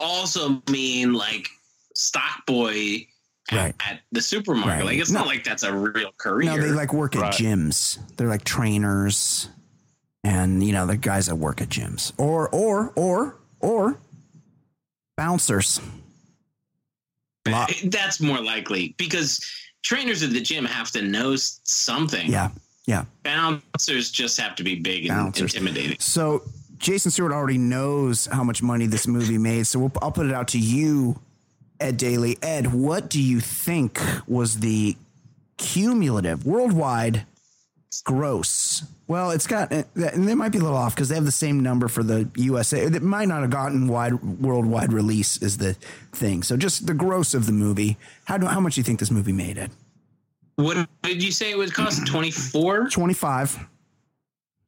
also mean like stock boy at, Right. at the supermarket. Right. Like it's No. not like that's a real career. No, they like work at Right. gyms. They're like trainers and you know, the guys that work at gyms. Or or or or bouncers. Lot- eh, That's more likely because trainers at the gym have to know something. Yeah. Yeah. Bouncers just have to be big and Bouncers. intimidating. So Jason Stewart already knows how much money this movie made. So we'll, I'll put it out to you, Ed Daly. Ed, what do you think was the cumulative worldwide gross? Well, it's got, eh, and they might be a little off because they have the same number for the USA. It might not have gotten wide worldwide release is the thing. So just the gross of the movie. How do how much do you think this movie made? it? What did you say it would cost? 24? Twenty five.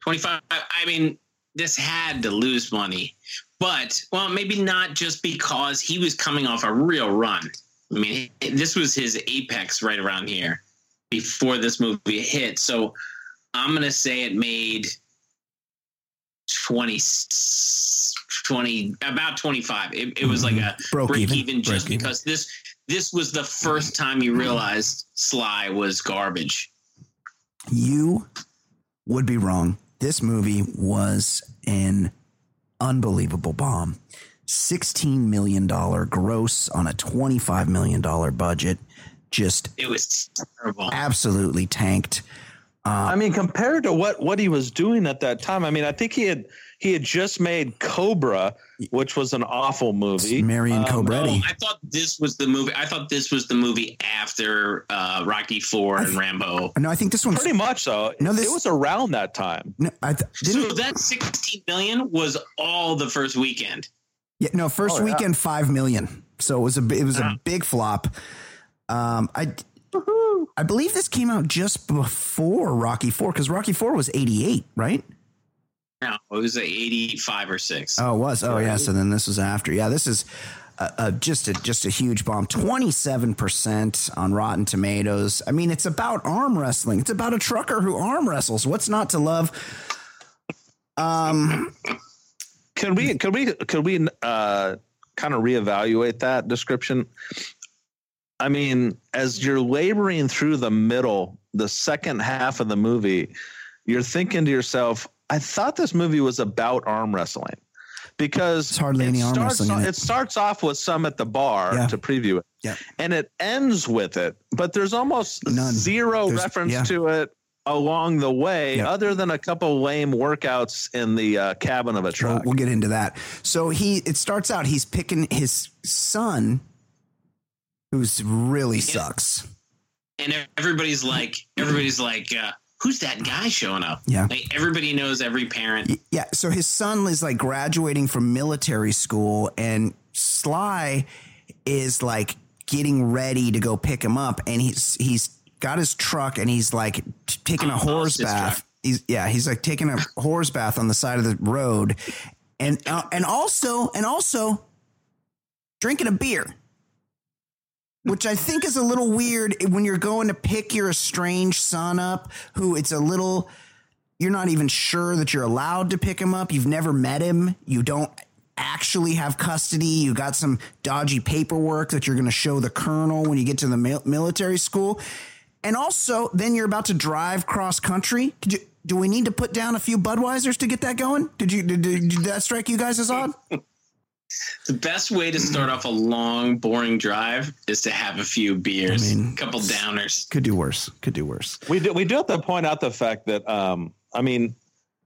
25 i mean this had to lose money but well maybe not just because he was coming off a real run i mean this was his apex right around here before this movie hit so i'm gonna say it made 20 20 about 25 it, it was like mm-hmm. a Broke break even. even, just Break even. because this this was the first mm-hmm. time you realized sly was garbage You would be wrong. This movie was an unbelievable bomb. $16 million gross on a $25 million budget. Just it was terrible absolutely tanked. I mean, compared to what what he was doing at that time, I mean, I think he had he had just made Cobra, which was an awful movie. Marion Um, Cobretti. Oh, I thought this was the movie. I thought this was the movie after uh, Rocky Four and Rambo. no, I think this one Pretty much so. No, this- it was around that time. No, I th- So didn't, that sixteen million was all the first weekend. yeah, no, first Oh, yeah. weekend, 5 million. So it was a, it was Yeah. a big flop. Um, I, I believe this came out just before Rocky 4 because Rocky 4 was 88, right? No, it was a eighty-five or six. Oh, it was. Oh, yeah. So then this was after. Yeah, this is uh, uh, just a just a huge bomb. Twenty seven percent on Rotten Tomatoes. I mean, it's about arm wrestling. It's about a trucker who arm wrestles. What's not to love? Um, Could we could we could we uh, kind of reevaluate that description? I mean, as you're laboring through the middle, the second half of the movie, you're thinking to yourself, "I thought this movie was about arm wrestling." Because It's hardly it any arm starts wrestling in off- it. starts off with some at the bar Yeah. to preview it, Yeah. and it ends with it. But there's almost None. zero There's- reference yeah. to it along the way, Yep. other than a couple lame workouts in the uh, cabin of a We'll, truck. we'll get into that. So he it starts out he's picking his son who's really sucks. and everybody's like, everybody's like, uh, who's that guy showing up? Yeah. Like everybody knows every parent. Yeah, so his son is like graduating from military school, and Sly is like getting ready to go pick him up, and he's he's got his truck, and he's like t- taking a horse bath. He's yeah, he's like taking a horse bath on the side of the road, and uh, and also and also drinking a beer. Which I think is a little weird when you're going to pick your estranged son up, who it's a little you're not even sure that you're allowed to pick him up. You've never met him. You don't actually have custody. You got some dodgy paperwork that you're going to show the colonel when you get to the military school. And also, then you're about to drive cross country. You, do we need to put down a few Budweisers to get that going? Did you did, did, did that strike you guys as odd? The best way to start off a long, boring drive is to have a few beers, I mean, a couple downers. Could do worse. Could do worse. We do, we do have to point out the fact that um, I mean,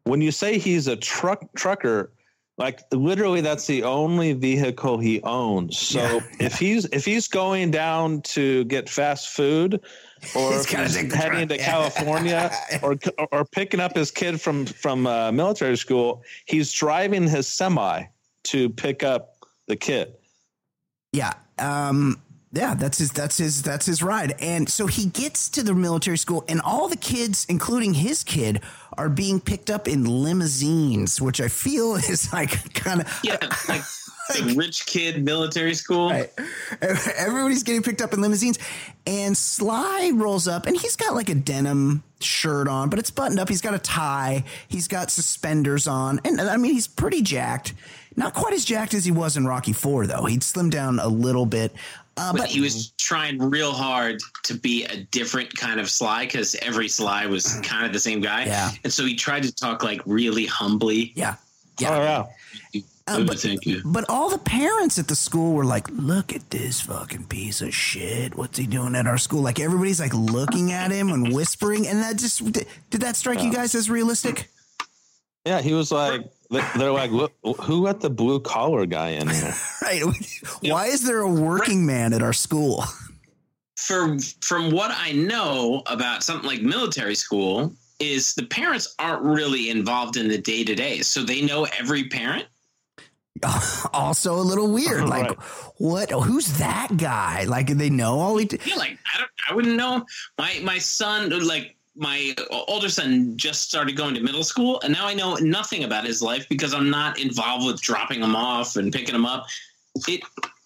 when you say he's a truck trucker, like literally that's the only vehicle he owns. So Yeah, if he's if he's going down to get fast food, or He's if gotta he's take heading truck. to California, or or picking up his kid from from uh, military school, he's driving his semi to pick up the kid. Yeah. Um, yeah, that's his that's his that's his ride. And so he gets to the military school and all the kids, including his kid, are being picked up in limousines, which I feel is like kind of Yeah, like the rich kid military school. Right. Everybody's getting picked up in limousines. And Sly rolls up and he's got like a denim shirt on, but it's buttoned up. He's got a tie. He's got suspenders on. And I mean, he's pretty jacked. Not quite as jacked as he was in Rocky Four, though. He'd slimmed down a little bit. Uh, But but he was trying real hard to be a different kind of Sly because every Sly was kind of the same guy. Yeah. And so he tried to talk like really humbly. yeah. Yeah. Oh yeah. Uh, but- thank you. But all the parents at the school were like, look at this fucking piece of shit. What's he doing at our school? Like everybody's like looking at him and whispering. And that just, did that strike you guys as realistic? Yeah, he was like, they're like, who got the blue collar guy in here? Right. Why is there a working man at our school? For from what I know about something like military school, is the parents aren't really involved in the day to day, so they know every parent. also a little weird. Like, Right. what? Who's that guy? Like, they know all he. I feel like I don't. I wouldn't know. My my son, like my older son, just started going to middle school, and now I know nothing about his life because I'm not involved with dropping him off and picking him up. It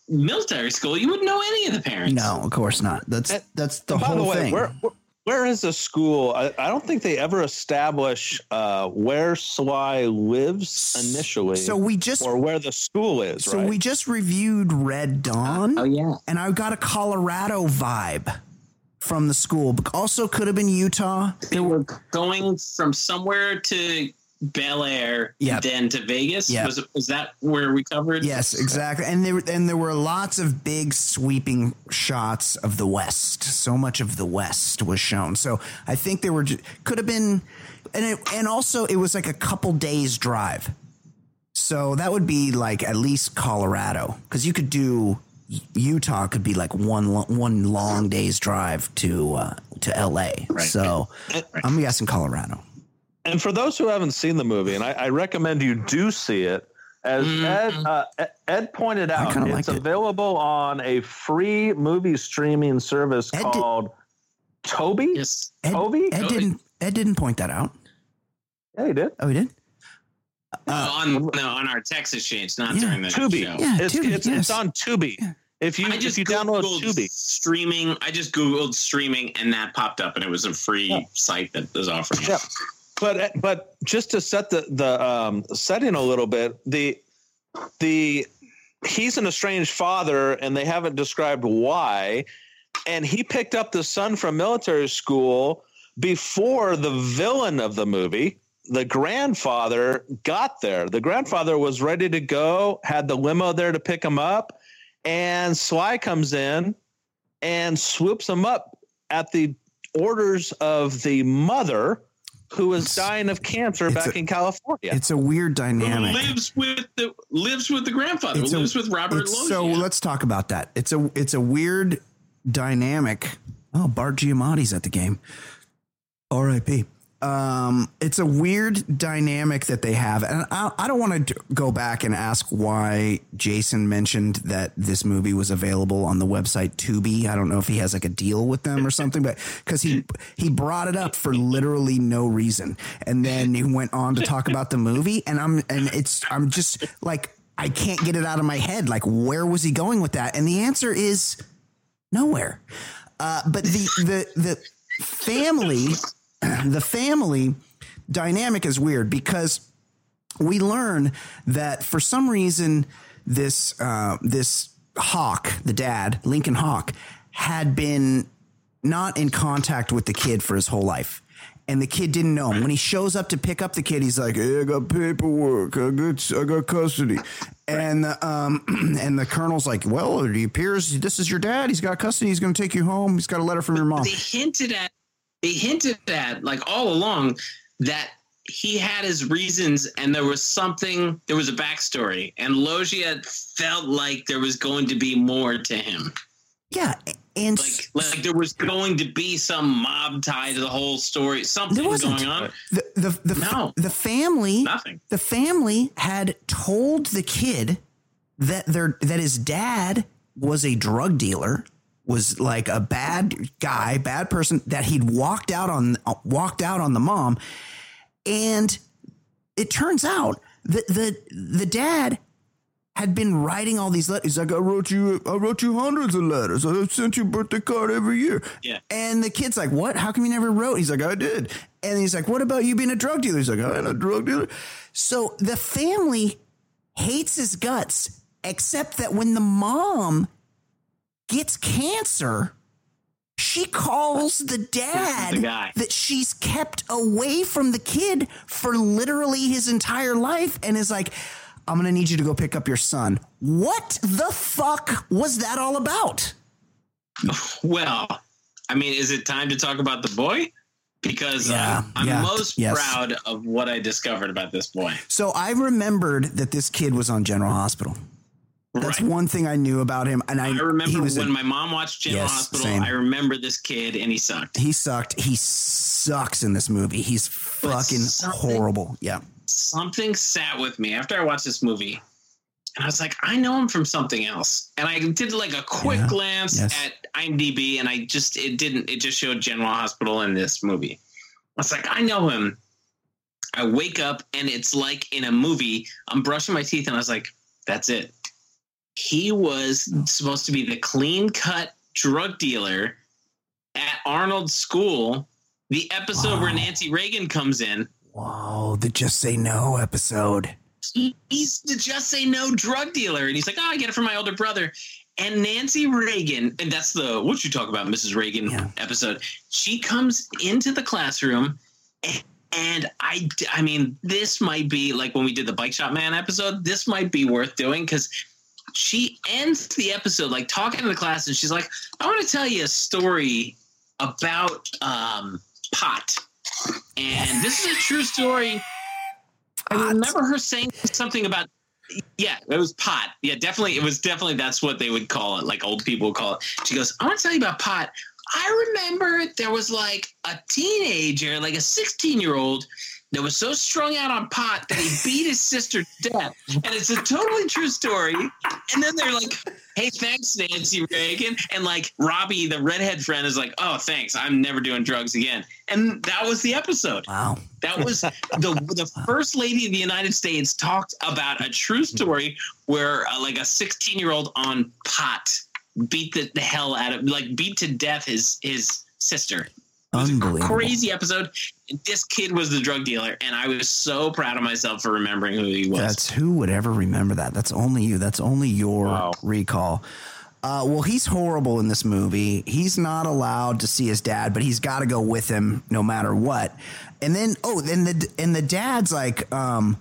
military school, you wouldn't know any of the parents. No, of course not. That's And- that's the whole the way, thing. where, where where is the school? I, I don't think they ever establish uh, where Sly lives initially, so we just or where the school is. so right? we just reviewed Red Dawn. Oh yeah. and I got a Colorado vibe from the school. But Also, could have been Utah. They were going from somewhere to Bel Air, Yep. then to Vegas. Yep. Was was that where we covered? Yes, exactly. And there and there were lots of big sweeping shots of the West. So much of the West was shown. So I think there were could have been, and it, and also it was like a couple days drive. So that would be like at least Colorado because you could do Utah could be like one one long day's drive to uh, to L.A. So I'm guessing Colorado. And for those who haven't seen the movie, and I, I recommend you do see it, as Ed uh, Ed pointed out, kinda it's it. available on a free movie streaming service Ed did- called Tubi. Yes. Ed, Tubi? Ed didn't Ed didn't point that out. Yeah, he did. Oh, he did. Uh, on no, on our text exchange, not Yeah. during the Tubi. show. Yeah, it's, Tubi, it's, yes. it's on Tubi. If you if you download Tubi, streaming. I just googled streaming, and that popped up, and it was a free Yeah. site that was offering. it. Yeah. but but just to set the the um, setting a little bit, the the he's an estranged father, and they haven't described why. And he picked up the son from military school before the villain of the movie, the grandfather, got there. The grandfather was ready to go, had the limo there to pick him up, and Sly comes in and swoops him up at the orders of the mother who was dying of cancer back a- in California. It's a weird dynamic. lives with the lives with the grandfather. It's a- lives with Robert it's- So let's talk about that. It's a it's a weird dynamic. Oh, Bart Giamatti's at the game. R.I.P. Um, it's a weird dynamic that they have, and I, I don't want to go back and ask why Jason mentioned that this movie was available on the website Tubi. I don't know if he has like a deal with them or something, but because he he brought it up for literally no reason, and then he went on to talk about the movie, and I'm and it's I'm just like I can't get it out of my head. Like, where was he going with that? And the answer is nowhere. Uh, but the the the family, the family dynamic is weird because we learn that for some reason this uh, this Hawk, the dad, Lincoln Hawk, had been not in contact with the kid for his whole life. And the kid didn't know him. When he shows up to pick up the kid, he's like, "Hey, I got paperwork. I got, I got custody." And the, um, and the colonel's like, "Well, it appears this is your dad. He's got custody. He's going to take you home. He's got a letter from your mom." they hinted at they hinted at like all along that he had his reasons and there was something there was a backstory and Loggia felt like there was going to be more to him Yeah, and like like there was going to be some mob tie to the whole story something There wasn't. going on the the the, No. the family nothing the family had told the kid that their that his dad was a drug dealer was like a bad guy bad person that he'd walked out on walked out on the mom and it turns out that the the dad had been writing all these letters. He's like, I wrote you, I wrote you hundreds of letters. I sent you a birthday card every year. Yeah. And the kid's like, What? How come you never wrote? He's like, I did. And he's like, What about you being a drug dealer? He's like, I'm a drug dealer. So the family hates his guts, except that when the mom gets cancer, she calls the dad The that she's kept away from the kid for literally his entire life and is like, I'm going to need you to go pick up your son. What the fuck was that all about? well I mean is it time to talk about the boy because Yeah, uh, I'm yeah, most yes. proud of what I discovered about this boy So I remembered that this kid was on General Hospital. That's Right. one thing I knew about him. And I, I remember when a- my mom watched General Yes, Hospital. same. I remember this kid, and he sucked. he sucked. He sucks in this movie. He's fucking horrible. Yeah. Something sat with me after I watched this movie, and I was like, I know him from something else. And I did like a quick Yeah, glance yes. at IMDb, and I just it didn't. It just showed General Hospital in this movie. I was like, I know him. I wake up, and it's like in a movie. I'm brushing my teeth, and I was like, that's it. He was supposed to be the clean cut drug dealer at Arnold's school. The episode where Nancy Reagan comes in, Whoa, the Just Say No episode. he, he's the just say no drug dealer, and he's like, "Oh, I get it from my older brother." And Nancy Reagan, and that's the what you talk about, Mrs. Reagan Yeah. episode. She comes into the classroom, and, and I, I mean, this might be like when we did the Bike Shop Man episode. This might be worth doing because she ends the episode like talking to the class, and she's like, "I want to tell you a story about um, pot." And this is a true story. I remember her saying something about yeah, it was pot. Yeah, definitely. It was definitely that's what they would call it. Like old people would call it. She goes, I want to tell you about pot. I remember there was like a teenager, like a 16 year old, that was so strung out on pot that he beat his sister to death. And it's a totally true story. And then they're like, hey, thanks, Nancy Reagan. And like Robbie, the redhead friend, is like, oh, thanks. I'm never doing drugs again. And that was the episode. Wow. That was the the first lady of the United States talked about a true story where uh, like a 16 year old on pot beat the, the hell out of like beat to death his his sister. It was a Unbelievable. crazy episode. This kid was the drug dealer, and I was so proud of myself for remembering who he was. That's who would ever remember that. That's only you. That's only your Wow. recall. Uh, well, he's horrible in this movie. He's not allowed to see his dad, but he's got to go with him no matter what. And then, oh, then the and the dad's like, um,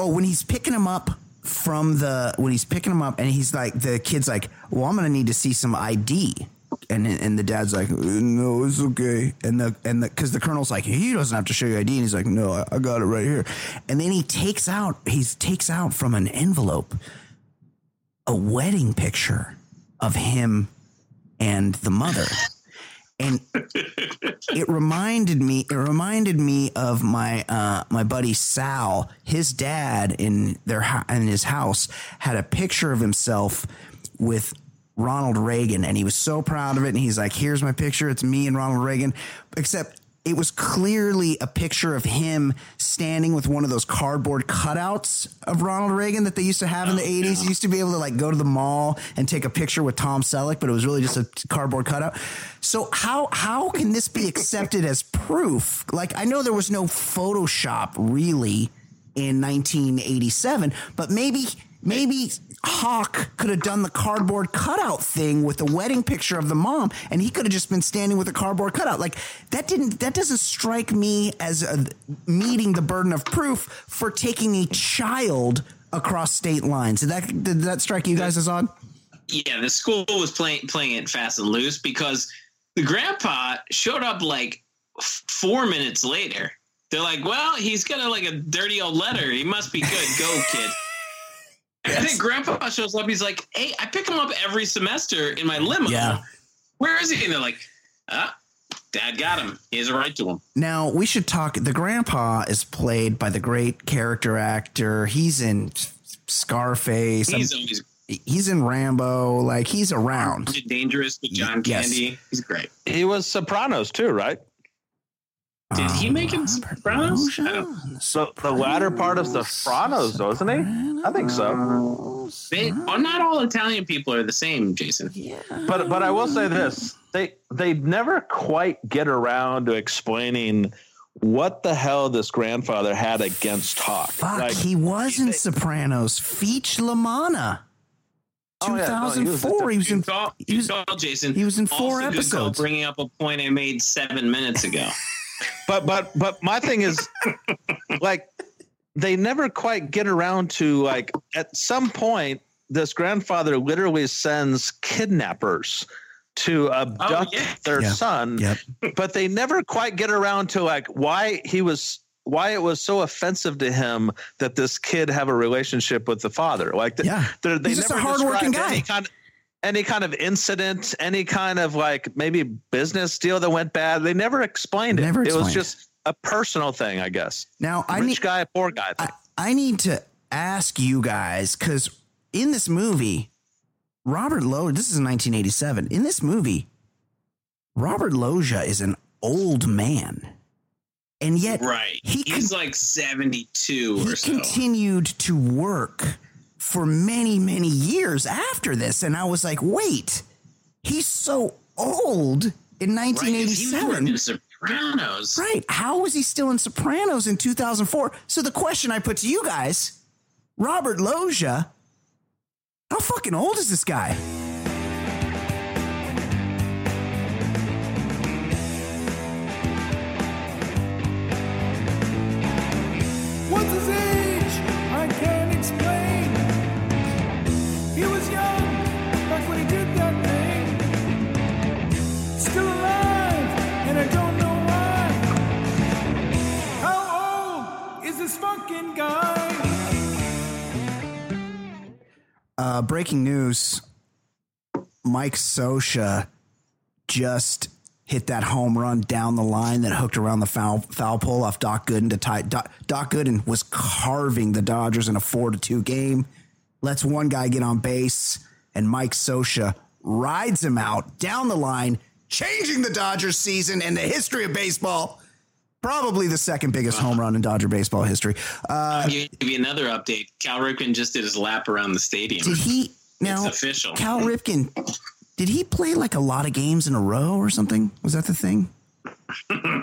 oh, when he's picking him up from the when he's picking him up, and he's like, the kid's like, well, I'm gonna need to see some ID. And and the dad's like, no, it's okay. And the and the because the colonel's like, he doesn't have to show you ID, and he's like, no, I, I got it right here. And then he takes out he takes out from an envelope a wedding picture of him and the mother. And it reminded me. It reminded me of my uh, my buddy Sal. His dad in their in his house had a picture of himself with Ronald Reagan, and he was so proud of it. And he's like, "Here's my picture. It's me and Ronald Reagan." Except it was clearly a picture of him standing with one of those cardboard cutouts of Ronald Reagan that they used to have in the 80s. You used to be able to like go to the mall and take a picture with Tom Selleck, but it was really just a cardboard cutout. So how how can this be accepted as proof? Like I know there was no Photoshop really in 1987, but maybe maybe Hawk could have done the cardboard cutout thing with the wedding picture of the mom, and he could have just been standing with a cardboard cutout. Like that didn't that doesn't strike me as a, meeting the burden of proof for taking a child across state lines. Did that did that strike you guys as odd? Yeah, the school was playing playing it fast and loose because the grandpa showed up like f- four minutes later. They're like, "Well, he's got a, like a dirty old letter. He must be good. Go, kid." And then grandpa shows up. He's like, "Hey, I pick him up every semester in my limo. Yeah. Where is he?" And they're like, "Ah, dad got him. He has a right to him." Now we should talk. The grandpa is played by the great character actor. He's in Scarface. He's I'm- always he's in Rambo. Like he's around. dangerous with John Yes. Candy. He's great. He was Sopranos too, right? Did he make him um, Robert Sopranos? I So the latter part of the Sopranos, wasn't he? I think so. They, oh, not all Italian people are the same, Jason. Yeah. But but I will say this: they they never quite get around to explaining what the hell this grandfather had against Hawk. Fuck, Like, he was in Sopranos. Feech La Manna. Oh, yeah, no, he was 2004. He was in. You call, he was- you call Jason. he was in four Also good call episodes. Bringing up a point I made seven minutes ago. but but but my thing is, like, they never quite get around to like at some point this grandfather literally sends kidnappers to abduct oh, yeah. their Yeah. son Yep. but they never quite get around to like why he was why it was so offensive to him that this kid have a relationship with the father like th- Yeah. they're- they He's just a never hardworking guy. kind of, any kind of incident any kind of like maybe business deal that went bad they never explained it Never it was just a personal thing i guess Now I rich need. guy poor guy I, thing. I need to ask you guys because in this movie, Robert Loggia. This is 1987. In this movie, Robert Loggia is an old man, and yet Right. He He's con- like 72 he or so. continued to work for many, many years after this. And I was like, wait, he's so old in Right, if he was 1987. in Sopranos. Right. How was he still in Sopranos in 2004? So the question I put to you guys, Robert Loggia, how fucking old is this guy? Uh, breaking news Mike Scioscia just hit that home run down the line that hooked around the foul, foul pole off Doc Gooden to tie. Doc, Doc Gooden was carving the Dodgers in a 4 to 2 game. Lets one guy get on base, and Mike Scioscia rides him out down the line, changing the Dodgers season and the history of baseball. Probably the second biggest home run in Dodger baseball history. Uh, I'll give you another update. Cal Ripken just did his lap around the stadium. did he now? it's official. Cal Ripken, did he play like a lot of games in a row or something? Was that the thing?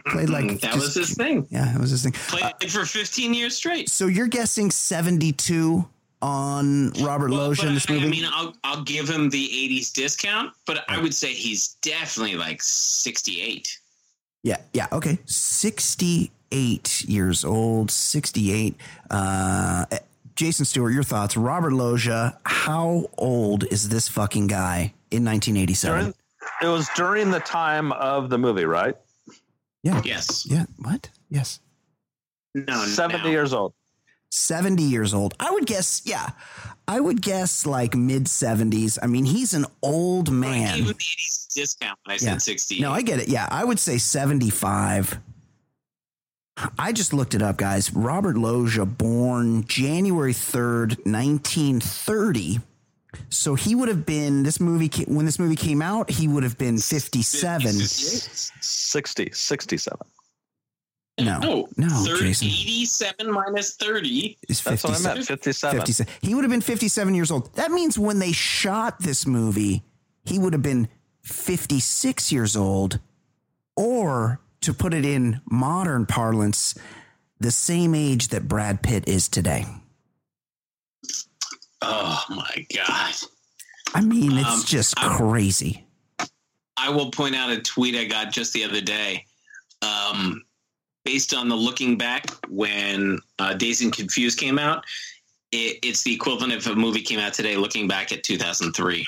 Played like that just- was his thing. yeah, that was his thing. Played for 15 years straight. So you're guessing 72 on Robert Well, in this I, movie? I mean, I'll, I'll give him the 80s discount, but I would say he's definitely like 68. Yeah, yeah, okay. 68 years old, 68. Uh, Jason Stewart, your thoughts. Robert Loggia, how old is this fucking guy in 1987? during it was during the time of the movie, right? Yeah. Yes. Yeah. What? Yes. No. 70 no. years old. 70 years old. I would guess, yeah. I would guess like mid 70s. I mean, he's an old I gave man. him the 80s discount when I said 60. No, I get it. Yeah, I would say 75. I just looked it up, guys. Robert Loggia, born January 3rd, 1930. So he would have been this movie when this movie came out, he would have been 57. 60, 67. No. No. No, 30, Jason. 87 minus 30. Is That's what I 57. meant. 57. 57. He would have been 57 years old. That means when they shot this movie, he would have been 56 years old, or to put it in modern parlance, the same age that Brad Pitt is today. Oh my God. I mean, it's Um, just I- crazy. I will point out a tweet I got just the other day. Um, based on the looking back when uh, Dazed and Confused came out, it, it's the equivalent if a movie came out today looking back at 2003.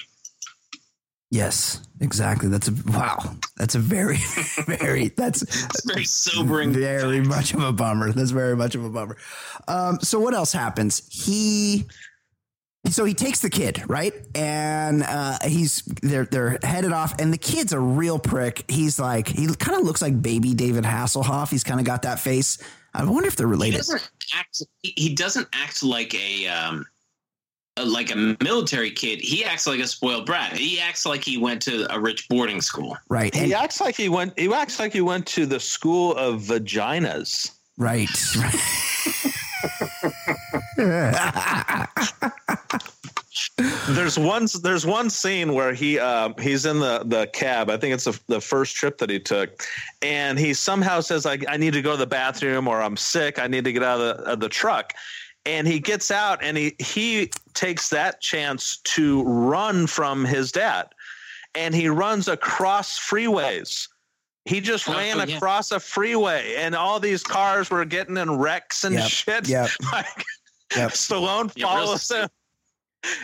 Yes, exactly. That's a wow. That's a very, very. That's It's very sobering. very much of a bummer. That's very much of a bummer. Um, so what else happens? He so he takes the kid, right? And uh, he's they're they're headed off, and the kid's a real prick. He's like he kind of looks like baby David Hasselhoff. He's kind of got that face. I wonder if they're He related. doesn't act. He he doesn't act like a um, like a military kid. He acts like a spoiled brat. He acts like he went to a rich boarding school. Right. He acts like he went. He acts like he went to the school of vaginas. right. There's one. There's one scene where he uh, he's in the the cab. I think it's the, the first trip that he took, and he somehow says like I need to go to the bathroom or I'm sick. I need to get out of the, of the truck. And he gets out and he he takes that chance to run from his dad, and he runs across freeways. He just Oh, ran yeah. across a freeway, and all these cars were getting in wrecks and Yep, shit. yep. Like, Yep. Stallone Yeah, real follows him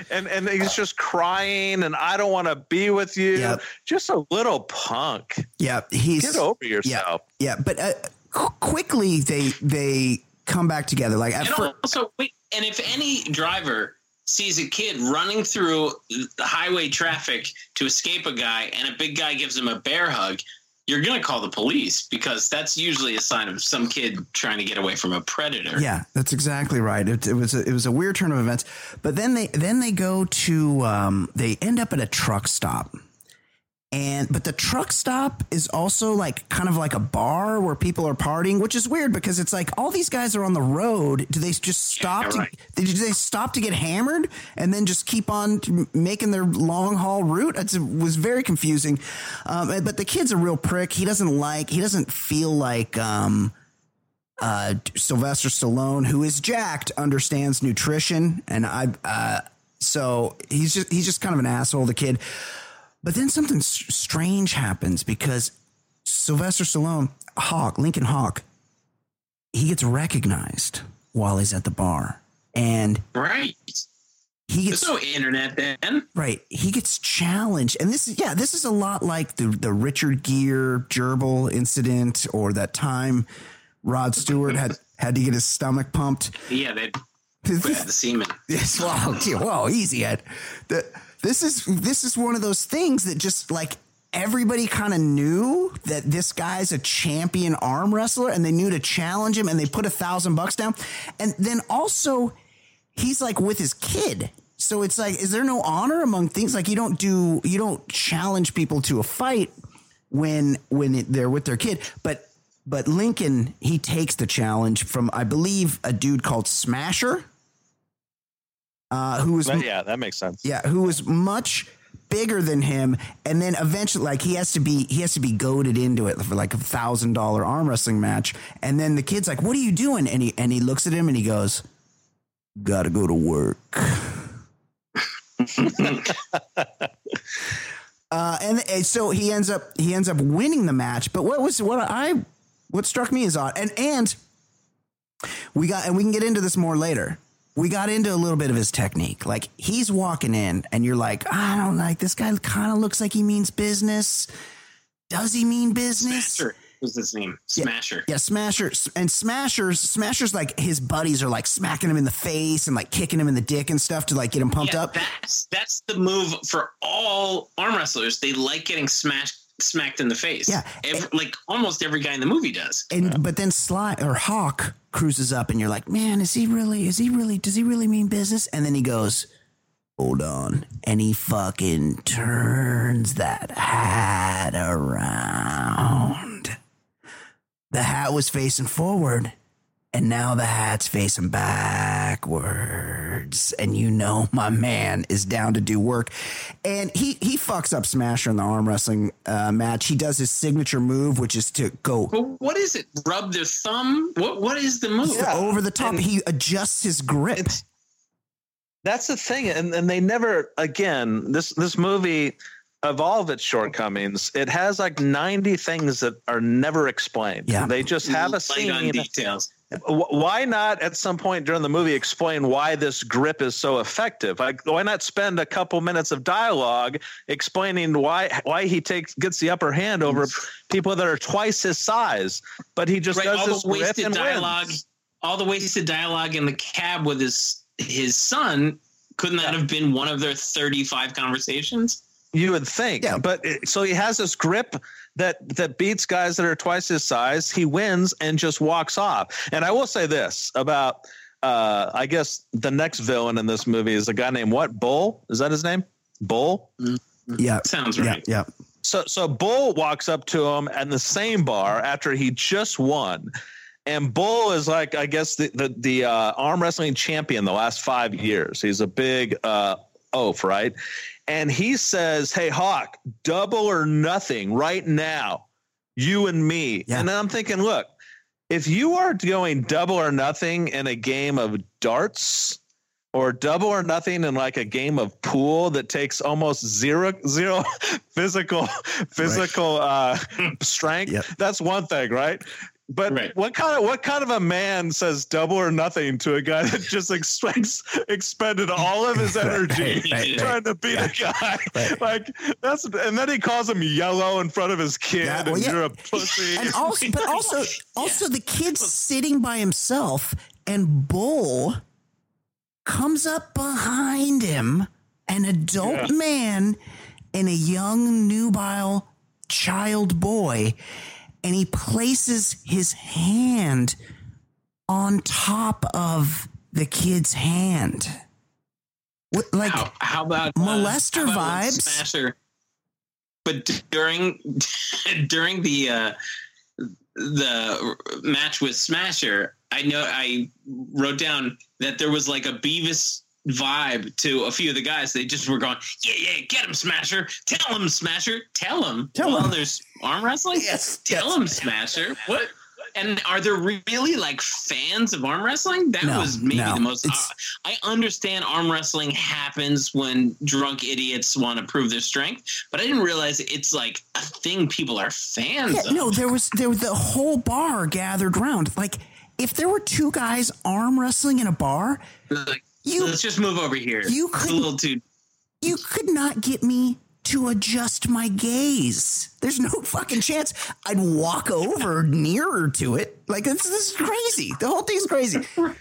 and and he's just crying and I don't want to be with you. Yep. Just a little punk. yeah. He's Get over yourself. Yeah, but uh, qu- quickly they they come back together. Like And first, also, wait, and if any driver sees a kid running through the highway traffic to escape a guy, and a big guy gives him a bear hug, you're going to call the police because that's usually a sign of some kid trying to get away from a predator. yeah, that's exactly right. It, it was a, it was a weird turn of events. But then they then they go to um, they end up at a truck stop. And but the truck stop is also like kind of like a bar where people are partying, which is weird because it's like all these guys are on the road. Do they just stop? Yeah, to, right. they, do they stop to get hammered and then just keep on making their long haul route? It's, it was very confusing. Um, but the kid's a real prick. He doesn't like. He doesn't feel like. Um, uh, Sylvester Stallone, who is jacked, understands nutrition, and I. Uh, so he's just he's just kind of an asshole. The kid. But then something s- strange happens because Sylvester Stallone, Hawk, Lincoln Hawk, he gets recognized while he's at the bar. And Right. he gets There's no internet then. right, he gets challenged. And this is yeah, this is a lot like the the Richard Gere gerbil incident or that time Rod Stewart had had to get his stomach pumped. Yeah, they put the semen. Yes, gee, whoa, easy, Ed. The, this is this is one of those things that just like everybody kind of knew that this guy's a champion arm wrestler, and they knew to challenge him, and they put a thousand bucks down, and then also he's like with his kid. So it's like, is there no honor among things? Like you don't do, you don't challenge people to a fight when when they're with their kid, but. But Lincoln, he takes the challenge from, I believe, a dude called Smasher, uh, who was yeah, that makes sense. yeah, who was much bigger than him, and then eventually, like he has to be he has to be goaded into it for like a thousand dollar arm wrestling match, and then the kid's like, "What are you doing?" And he and he looks at him and he goes, "Gotta go to work." uh, and, and so he ends up he ends up winning the match. But what was what I what struck me as odd, and and we got and we can get into this more later. We got into a little bit of his technique. Like he's walking in, and you're like, I don't like this guy. Kind of looks like he means business. Does he mean business? Smasher was his name. Smasher. Yeah, Smasher and Smashers. Smashers like his buddies are like smacking him in the face and like kicking him in the dick and stuff to like get him pumped Yeah, up. That's that's the move for all arm wrestlers. They like getting smashed smacked in the face. Yeah. Every, like almost every guy in the movie does. And but then Sly or Hawk cruises up, and you're like, man, is he really? Is he really? Does he really mean business? And then he goes, hold on, and he fucking turns that hat around. The hat was facing forward, and now the hat's facing backwards. And you know my man is down to do work. And he he fucks up Smasher in the arm wrestling uh, match. He does his signature move, which is to go But what is it? Rub their thumb? What what is the move? Yeah. over the top. and- he adjusts his grip. That's the thing, and and they never again this this movie of all of its shortcomings, it has like ninety things that are never explained. Yeah. they just have a Light scene. on details. Why not at some point during the movie explain why this grip is so effective? Like, why not spend a couple minutes of dialogue explaining why why he takes gets the upper hand over people that are twice his size? But he just Right, does all this the grip wasted and dialogue, wins. all the wasted dialogue in the cab with his his son. Couldn't that have been one of their thirty-five conversations? You would think, Yeah. but it, so he has this grip that that beats guys that are twice his size. He wins and just walks off. And I will say this about, uh, I guess the next villain in this movie is a guy named what Bull? Is that his name? Bull. Yeah, Sounds yeah, right. yeah. So so Bull walks up to him at the same bar after he just won. And Bull is like, I guess the the, the uh, arm wrestling champion the last five years. He's a big uh, oaf, right? And he says, "Hey Hawk, double or nothing right now, you and me." Yeah. And then I'm thinking, look, if you are going double or nothing in a game of darts, or double or nothing in like a game of pool that takes almost zero zero physical physical uh strength Yep. that's one thing right but Right. what kind of what kind of a man says double or nothing to a guy that just expects expended all of his energy right, right. trying to beat a guy Right. like that's and then he calls him yellow in front of his kid Yeah, well, and yeah. you're a pussy And also, but also, also the kid's sitting by himself, and Bull comes up behind him, an adult Yeah. man and a young nubile child boy, and he places his hand on top of the kid's hand. What, like, How, how about uh, Molester how about vibes? Smasher. But during during the uh, the match with Smasher, I know I wrote down that there was like a Beavis vibe to a few of the guys. They just were going, yeah, yeah, get him, Smasher. Tell him, Smasher. Tell him. Tell well, him. there's arm wrestling. Yes, Tell yes. him, Smasher. What? And are there really like fans of arm wrestling? That No, was maybe no. the most. It's- uh, I understand arm wrestling happens when drunk idiots want to prove their strength, but I didn't realize it's like a thing people are fans Yeah, of. no, there was there was the whole bar gathered round. Like if there were two guys arm wrestling in a bar, Like, You- let's just move over here. you It's a little too. you could not get me to adjust my gaze. There's no fucking chance I'd walk over nearer to it. Like this, this is crazy. The whole thing's crazy.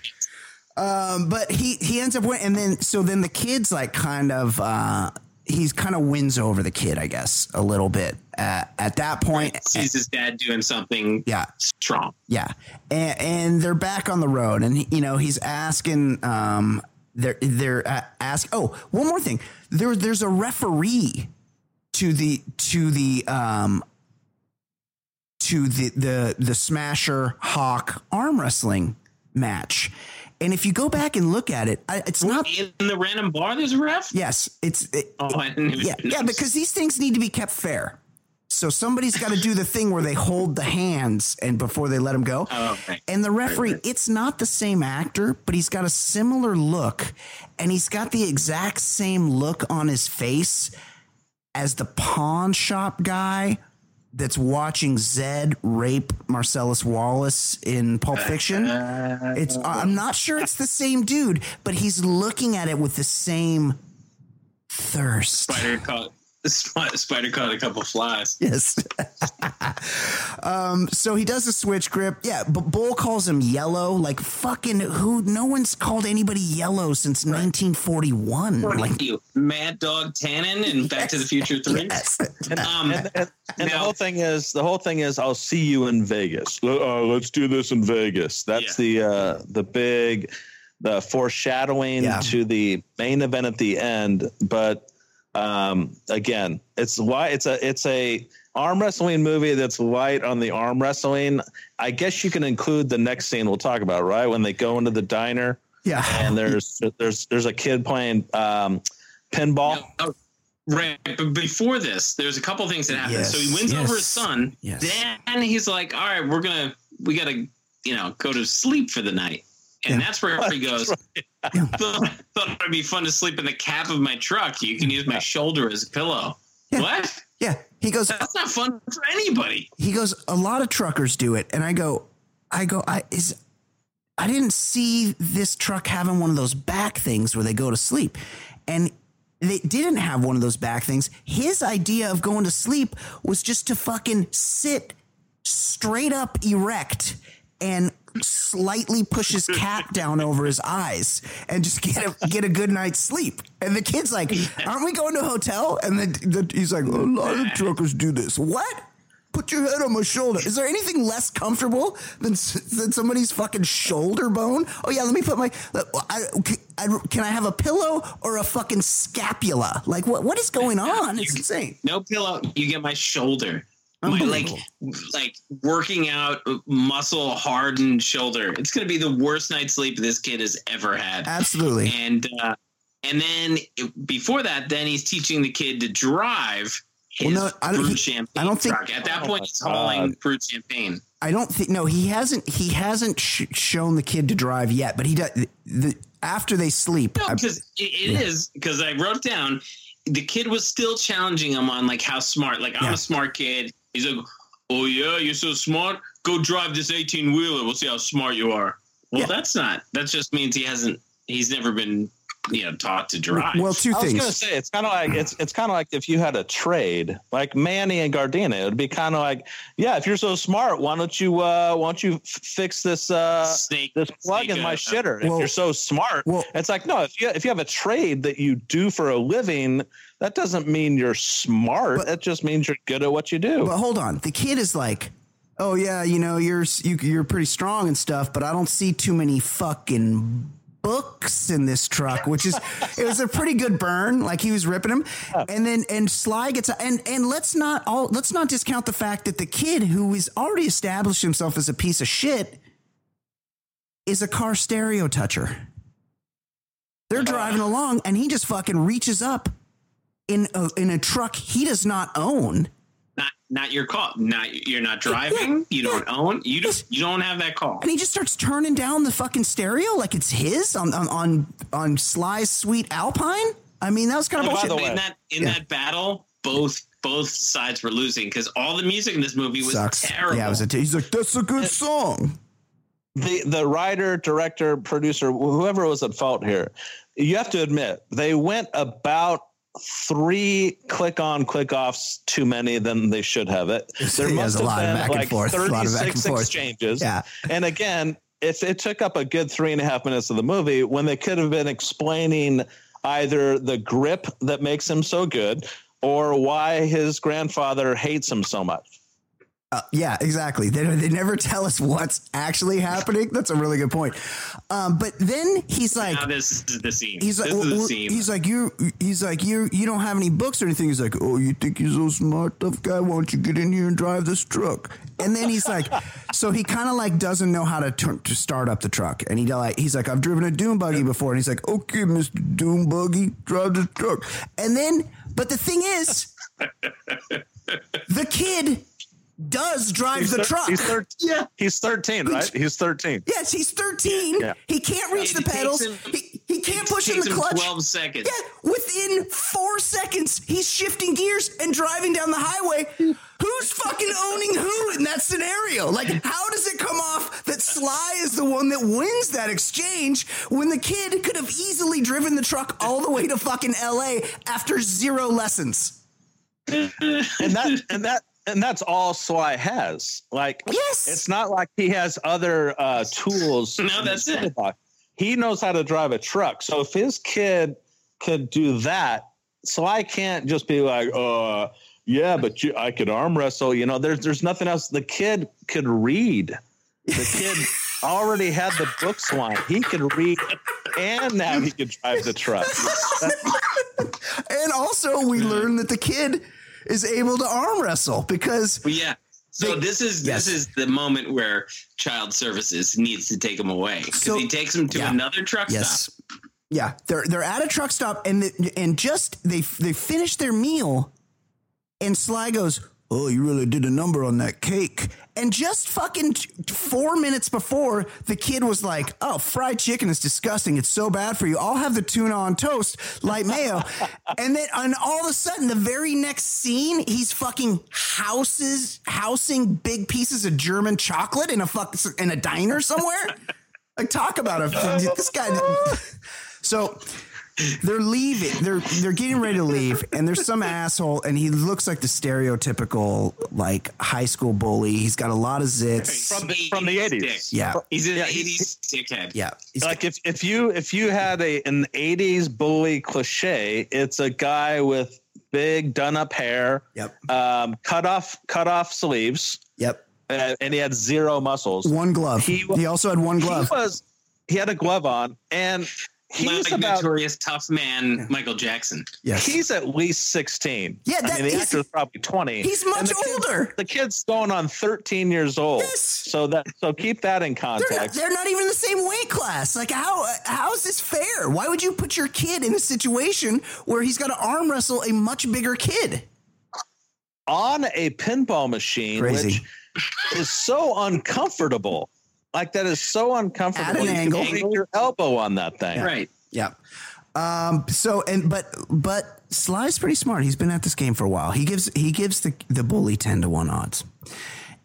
Um, but he he ends up winning, and then so then the kid's like kind of uh, he's kind of wins over the kid, I guess, a little bit. Uh, at that point, Sees his dad doing something yeah, strong. Yeah, and, and they're back on the road, and you know he's asking. Um, they're they're uh, ask. Oh, one more thing. There there's a referee to the to the um to the the the Smasher Hawk arm wrestling match, and if you go back and look at it, it's not. In the random bar, there's a ref. Yes, it's it, Oh, I didn't even yeah, yeah, because these things need to be kept fair. So somebody's got to do the thing where they hold the hands and before they let him go. Oh, okay. And the referee, it's not the same actor, but he's got a similar look, and he's got the exact same look on his face as the pawn shop guy that's watching Zed rape Marcellus Wallace in Pulp Fiction. It's I'm not sure it's the same dude, but he's looking at it with the same thirst. Spider Spider caught a couple flies. Yes. um, so he does a switch grip. Yeah, but Bull calls him yellow. Like fucking who? No one's called anybody yellow since 1941. What Like are you, Mad Dog Tannen in Back to the Future Three? yes. Um, and, and, and the whole thing is the whole thing is I'll see you in Vegas. Uh, let's do this in Vegas. That's the uh, the big the foreshadowing Yeah. to the main event at the end. But um, again, it's why it's a it's a arm wrestling movie that's light on the arm wrestling. I guess you can include the next scene we'll talk about, right? When they go into the diner Yeah. and there's there's there's a kid playing um, pinball. Oh, right. But before this, there's a couple things that happen. Yes, so he wins yes, over his son. yes. Then he's like, all right, we're going to, we got to, you know, go to sleep for the night. And Yeah. that's where he goes, thought, thought it'd be fun to sleep in the cab of my truck. You can use my shoulder as a pillow. Yeah. What? Yeah. He goes, That's not fun for anybody. he goes, a lot of truckers do it. And I go, I go, I is I didn't see this truck having one of those back things where they go to sleep. And they didn't have one of those back things. His idea of going to sleep was just to fucking sit straight up erect and slightly push his cap down over his eyes and just get a get a good night's sleep. And the kid's like, "Aren't we going to a hotel?" And the, the, he's like, "A lot of truckers do this." What? Put your head on my shoulder. Is there anything less comfortable than than somebody's fucking shoulder bone? Oh yeah, let me put my. I, I, can I have a pillow or a fucking scapula? Like what? What is going on? It's insane. No pillow. You get my shoulder. My like, like working out, muscle hardened shoulder. It's gonna be the worst night's sleep this kid has ever had. Absolutely. And uh, and then before that, then he's teaching the kid to drive his Well, no, I don't- fruit he- champagne I don't think- truck. At that Oh point, he's hauling God. fruit champagne. I don't think no, he hasn't he hasn't sh- shown the kid to drive yet, but he does the after they sleep. No, I- because it, it is because I wrote down the kid was still challenging him on like how smart. Like I'm Yeah. a smart kid. He's like, oh yeah, you're so smart. Go drive this 18 wheeler. We'll see how smart you are. Well, Yeah. that's not. That just means he hasn't. He's never been, you know, taught to drive. well, two I was gonna say it's kind of like it's it's kind of like if you had a trade like Manny and Gardena, it would be kind of like, yeah, if you're so smart, why don't you uh why don't you f- fix this uh snake. this plug snake, in my uh, shitter? Well- if you're so smart, well- it's like no, if you if you have a trade that you do for a living, that doesn't mean you're smart. But- that just means you're good at what you do. But hold on, the kid is like, "Oh yeah, you know, you're you, you're pretty strong and stuff, but I don't see too many fucking books in this truck." Which is, it was a pretty good burn. Like he was ripping him, and then and Sly gets and and let's not all let's not discount the fact that the kid who is already established himself as a piece of shit is a car stereo toucher. They're driving along, and he just fucking reaches up in a, in a truck he does not own. Not not your call. Not you're not driving. You don't own. You don't. You don't have that call. and he just starts turning down the fucking stereo like it's his on on on, on Sly's sweet Alpine. I mean, that was kind of Oh, bullshit. in that in Yeah. that battle, both both sides were losing because all the music in this movie was Sucks. terrible. Yeah, it was a t- he's like, that's a good song. the the writer, director, producer, whoever was at fault here, you have to admit they went about three click on click offs too many than they should have it. There Yeah, must a have lot of been back and like forth, a lot of back and 36 exchanges. Yeah. And again, if it took up a good three and a half minutes of the movie when they could have been explaining either the grip that makes him so good or why his grandfather hates him so much. Uh, yeah, exactly. They, they never tell us what's actually happening. That's a really good point. Um, but then he's like, now this is the scene. He's like, well, well, scene. he's like, you, he's like, you, you don't have any books or anything. He's like, oh, you think you're so smart, tough guy? Why don't you get in here and drive this truck? And then he's like, so he kind of like doesn't know how to turn to start up the truck, and he like, he's like, I've driven a dune buggy before, and he's like, okay, Mister Dune Buggy, drive this truck. And then, but the thing is, the kid does drive the thir- truck. He's, thir- Yeah. he's 13, right? He's 13. Yes, he's 13. Yeah. He can't reach And the pedals. him- he, he He can't push in the clutch. 12 seconds. Yeah, within four seconds, he's shifting gears and driving down the highway. Who's fucking owning who in that scenario? Like, how does it come off that Sly is the one that wins that exchange when the kid could have easily driven the truck all the way to fucking LA after zero lessons? and that and that and that's all Sly has. Like, Yes. it's not like he has other uh, tools. No, that's it. toolbox. He knows how to drive a truck. So if his kid could do that, Sly can't just be like, uh, yeah, but you, I could arm wrestle. You know, there's there's nothing else. The kid could read. The kid already had the books line. He could read, and now he could drive the truck. And also, we learn that the kid is able to arm wrestle because But yeah. So They- this is yes. this is the moment where child services needs to take him away because So- he takes him to yeah. another truck Yes. stop. Yeah, they're they're at a truck stop and the, and just they they finish their meal, and Sly goes, "Oh, you really did a number on that cake." And just fucking four minutes before, the kid was like, "Oh, fried chicken is disgusting. It's so bad for you. I'll have the tuna on toast, light mayo." and then, and all of a sudden, the very next scene, he's fucking houses housing big pieces of German chocolate in a fuck in a diner somewhere. like, talk about it. This guy. So they're leaving. They're they're getting ready to leave, and there's some asshole, and he looks like the stereotypical like high school bully. He's got a lot of zits. From the- from the 80s. Yeah. He's an Yeah, 80s dickhead. Yeah, he's like if, if you if you had a an 80s bully cliche it's a guy with big done up hair Yep. um cut off cut off sleeves yep. uh, and he had zero muscles One glove. He He, also had one glove. he was he had a glove on and he's like about notorious tough man Michael Jackson. yes. he's at least 16 Yeah, i that- mean the he's- actor's probably 20 he's much the kid's- older. the kid's going on 13 years old Yes. so that so keep that in They're not, context they're not even in the same weight class. Like how how is this fair? Why would you put your kid in a situation where he's got to arm wrestle a much bigger kid? on a pinball machine, Crazy. which is so uncomfortable. Like that is so uncomfortable. At an you angle. can hang your elbow on that thing. Right. Yeah. Um, so and but but Sly's pretty smart. He's been at this game for a while. He gives he gives the the bully ten to one odds,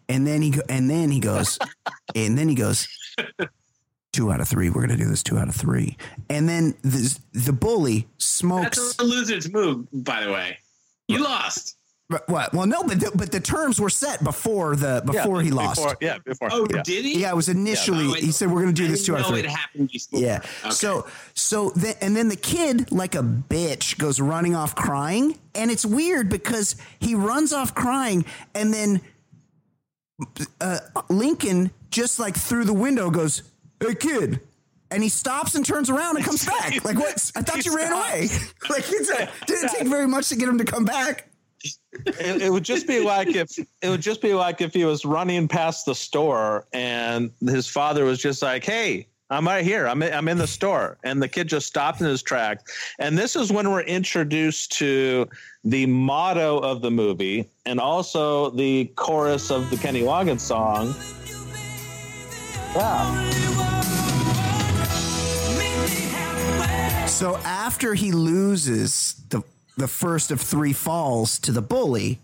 and then he go, and then he goes, and then he goes, two out of three. We're gonna do this two out of three, and then the the bully smokes. That's a loser's move, by the way. You lost. But what? Well, no, but the, but the terms were set before the before he lost. Before, yeah, before. Oh, yeah. did he? Yeah, it was initially. Oh, I- he said we're going to do I this two didn't out of three. It happened before. Yeah. Okay. So so then and then the kid like a bitch goes running off crying and it's weird because he runs off crying and then uh, Lincoln just like through the window goes, "Hey kid." And he stops and turns around and comes back. Like what? I thought He you ran away. like it's a, didn't take very much to get him to come back. It, it would just be like if it would just be like if he was running past the store and his father was just like, "Hey, I'm right here. I'm in, I'm in the store," and the kid just stopped in his tracks. And this is when we're introduced to the motto of the movie and also the chorus of the Kenny Loggins song. Wow. So after he loses the the first of three falls to the bully,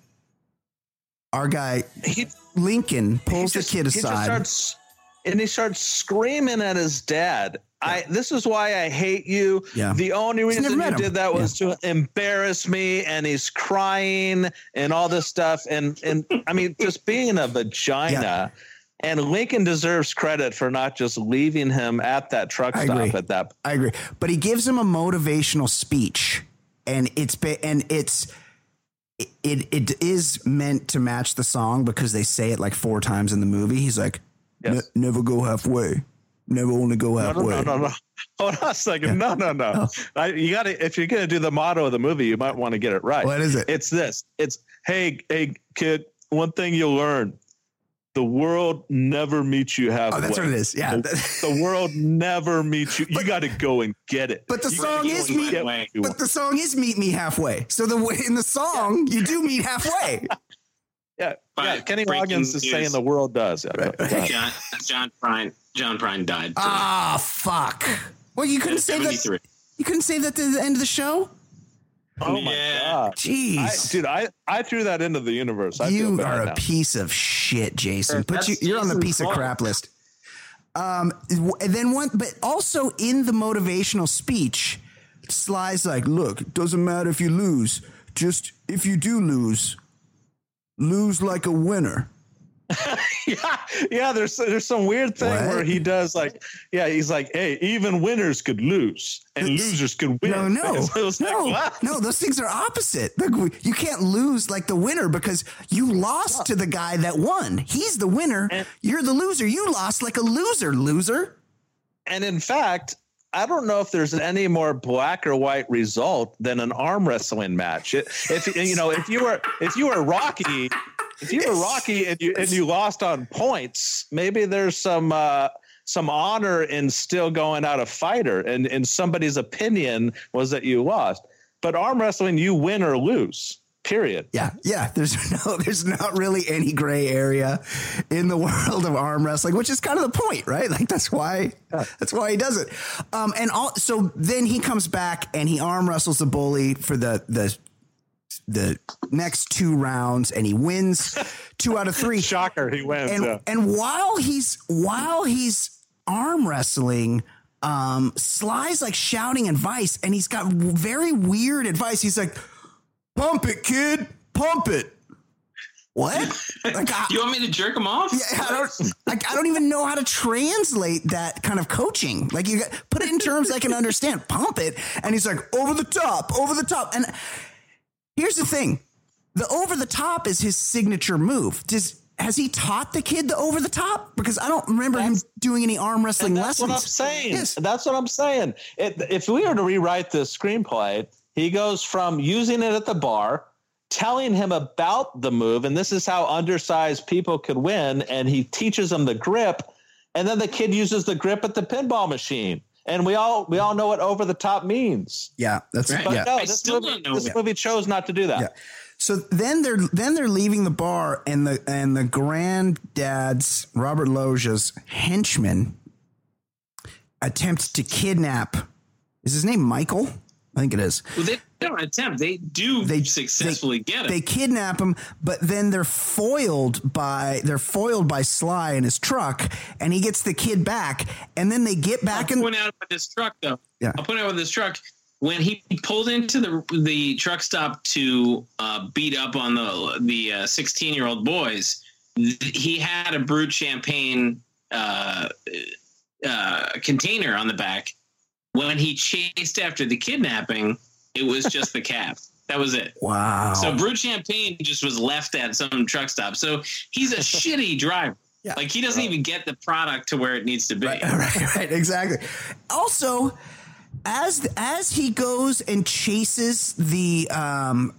our guy He Lincoln pulls just- the kid aside. starts, and he starts screaming at his dad. I this is why I hate you. Yeah. The only reason you him. did that was to embarrass me, and he's crying and all this stuff. And and I mean, just being a vagina. Yeah. And Lincoln deserves credit for not just leaving him at that truck stop at that. I agree, but he gives him a motivational speech, and it's ba- and it's it it is meant to match the song because they say it like four times in the movie. He's like, "Ne- Yes. "Never go halfway, never only go halfway." no, no, no, no. Hold on a second. No, no, no. Oh. I, you got to if you're going to do the motto of the movie, you might want to get it right. What is it? It's this. It's hey, hey, kid. One thing you'll learn: the world never meets you halfway. Oh, that's what it is. Yeah. The, the world never meets you. You got to go and get it. But the You song is meet- get what you But want. the song is "Meet Me Halfway," so the way in the song you do meet halfway. yeah, yeah. Kenny breaking Loggins is saying the world does. Yeah, go ahead. John John Prine John Prine died. today. Ah, fuck. Well, you couldn't say that. 73. You couldn't say that to the end of the show. Oh my Yeah. god, I, Jeez, dude! I I threw that into the universe. I feel you are a now. piece of shit, Jason. Sure, But you, you're on the Jason's piece of crap list. Um, and then one, but also in the motivational speech, Sly's like, "Look, it doesn't matter if you lose. Just if you do lose, lose like a winner." yeah, yeah. There's there's some weird thing What? where he does like, yeah, he's like, hey, even winners could lose and It's- losers could win. No, no, So was like, no, no. Those things are opposite. Like, you can't lose like the winner because you lost to the guy that won. He's the winner. You're the loser. You lost like a loser, loser. And in fact, I don't know if there's any more black or white result than an arm wrestling match. It, if you know, if you were if you were Rocky, if you were Rocky and you and you lost on points, maybe there's some uh, some honor in still going out a fighter. And and somebody's opinion was that you lost. But arm wrestling, you win or lose. Period. Yeah, yeah. There's no, there's not really any gray area in the world of arm wrestling, which is kind of the point, right? Like that's why, that's why he does it. Um, and all, so then he comes back and he arm wrestles the bully for the the the next two rounds, and he wins two out of three. Shocker, he wins. and yeah. and while he's while he's arm wrestling um sly's like shouting advice and he's got very weird advice he's like pump it kid pump it what like I, You want me to jerk him off? Yeah, I don't like I don't even know how to translate that kind of coaching. Like you got, put it in terms I can understand. Pump it, and he's like over the top, over the top. And here's the thing: the over the top is his signature move. Does has he taught the kid the over the top? Because I don't remember him doing any arm wrestling that's lessons. what I'm saying. Yes. That's what I'm saying. It, if we were to rewrite the screenplay, he goes from using it at the bar, telling him about the move, and this is how undersized people could win, and he teaches him the grip, and then the kid uses the grip at the pinball machine. And we all we all know what over the top means. Yeah, that's Right. But yeah. no, this, movie, this Yeah. movie chose not to do that. Yeah. So then they're then they're leaving the bar and the and the granddad's Robert Loggia's henchman attempt to kidnap. Is his name Michael? I think it is. Well, they don't attempt. They do They- successfully get it. They kidnap him, but then they're foiled by they're foiled by Sly in his truck, and he gets the kid back, and then they get back I'll in. point out with this truck though. Yeah. I'll point out with this truck when he pulled into the the truck stop to uh, beat up on the the sixteen year old boys. th- He had a Brut champagne uh, uh, container on the back. When he chased after the kidnapping, it was just the cap. That was it. Wow. So Brut Champagne just was left at some truck stop. So he's a shitty driver. Yeah. Like he doesn't even get the product to where it needs to be. right, right, right, exactly. Also, as as he goes and chases the um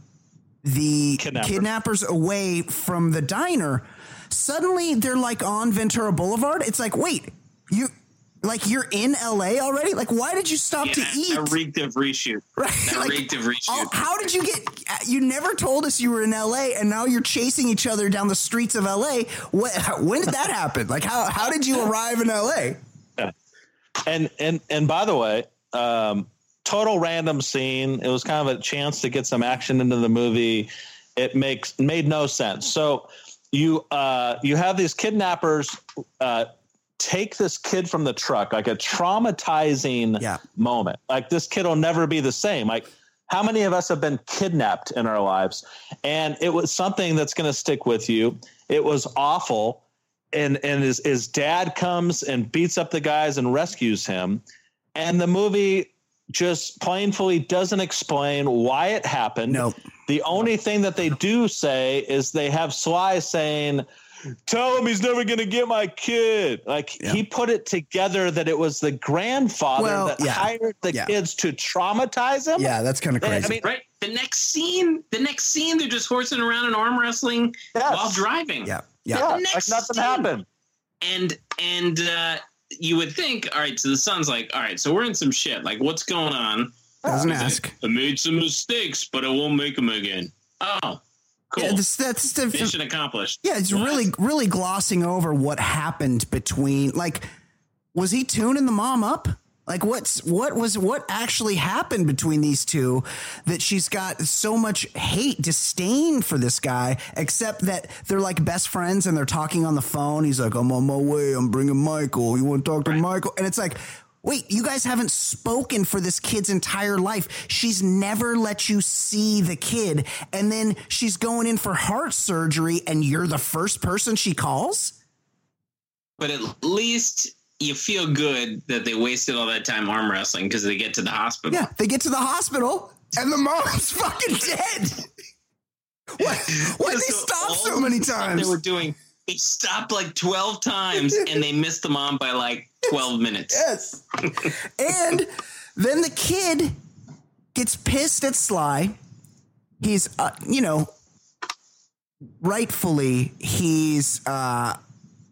the Kidnapper. kidnappers away from the diner, suddenly they're like on Ventura Boulevard. It's like, wait, you like you're in LA already? Like, why did you stop Yeah, to eat? that reeked of reshoot. Right, That like, reeked of reshoot. oh, how did you get? You never told us you were in LA, and now you're chasing each other down the streets of LA. What? When did that happen? Like, how how did you arrive in LA? And and and by the way, um, total random scene. It was kind of a chance to get some action into the movie. It makes made no sense. So you uh, you have these kidnappers uh, take this kid from the truck, like a traumatizing Yeah. moment. Like this kid will never be the same. Like how many of us have been kidnapped in our lives? And it was something that's going to stick with you. It was awful and and his, his dad comes and beats up the guys and rescues him and the movie just plainly doesn't explain why it happened No. the only thing that they do say is they have sly saying tell him he's never going to get my kid like Yeah. he put it together that it was the grandfather Well, that yeah. hired the Yeah. kids to traumatize him Yeah, that's kind of crazy. I crazy. mean, right? The next scene, the next scene, they're just horsing around and arm wrestling Yes. while driving. yeah, yeah. yeah, The like nothing scene. happened And and uh, you would think, all right, so the son's like, all right, so we're in some shit. Like, what's going on? Doesn't He's like, ask. I made some mistakes, but I won't make them again. Oh, cool. Yeah, this, that's the, Mission accomplished. yeah. It's really, really glossing over what happened between. Like, was he tuning the mom up? Like what's what was what actually happened between these two that she's got so much hate, disdain for this guy, except that they're like best friends and they're talking on the phone. He's like, I'm on my way, I'm bringing Michael. You want to talk to Michael? And it's like, wait, you guys haven't spoken for this kid's entire life. She's never let you see the kid. And then she's going in for heart surgery and you're the first person she calls? But at least you feel good that they wasted all that time arm wrestling because they get to the hospital. Yeah, they get to the hospital and the mom's fucking dead. What? Why did they stop so many times? They were doing. They stopped like twelve times, and they missed the mom by like twelve minutes. Yes. and then the kid gets pissed at Sly. He's, uh, you know, rightfully, he's uh,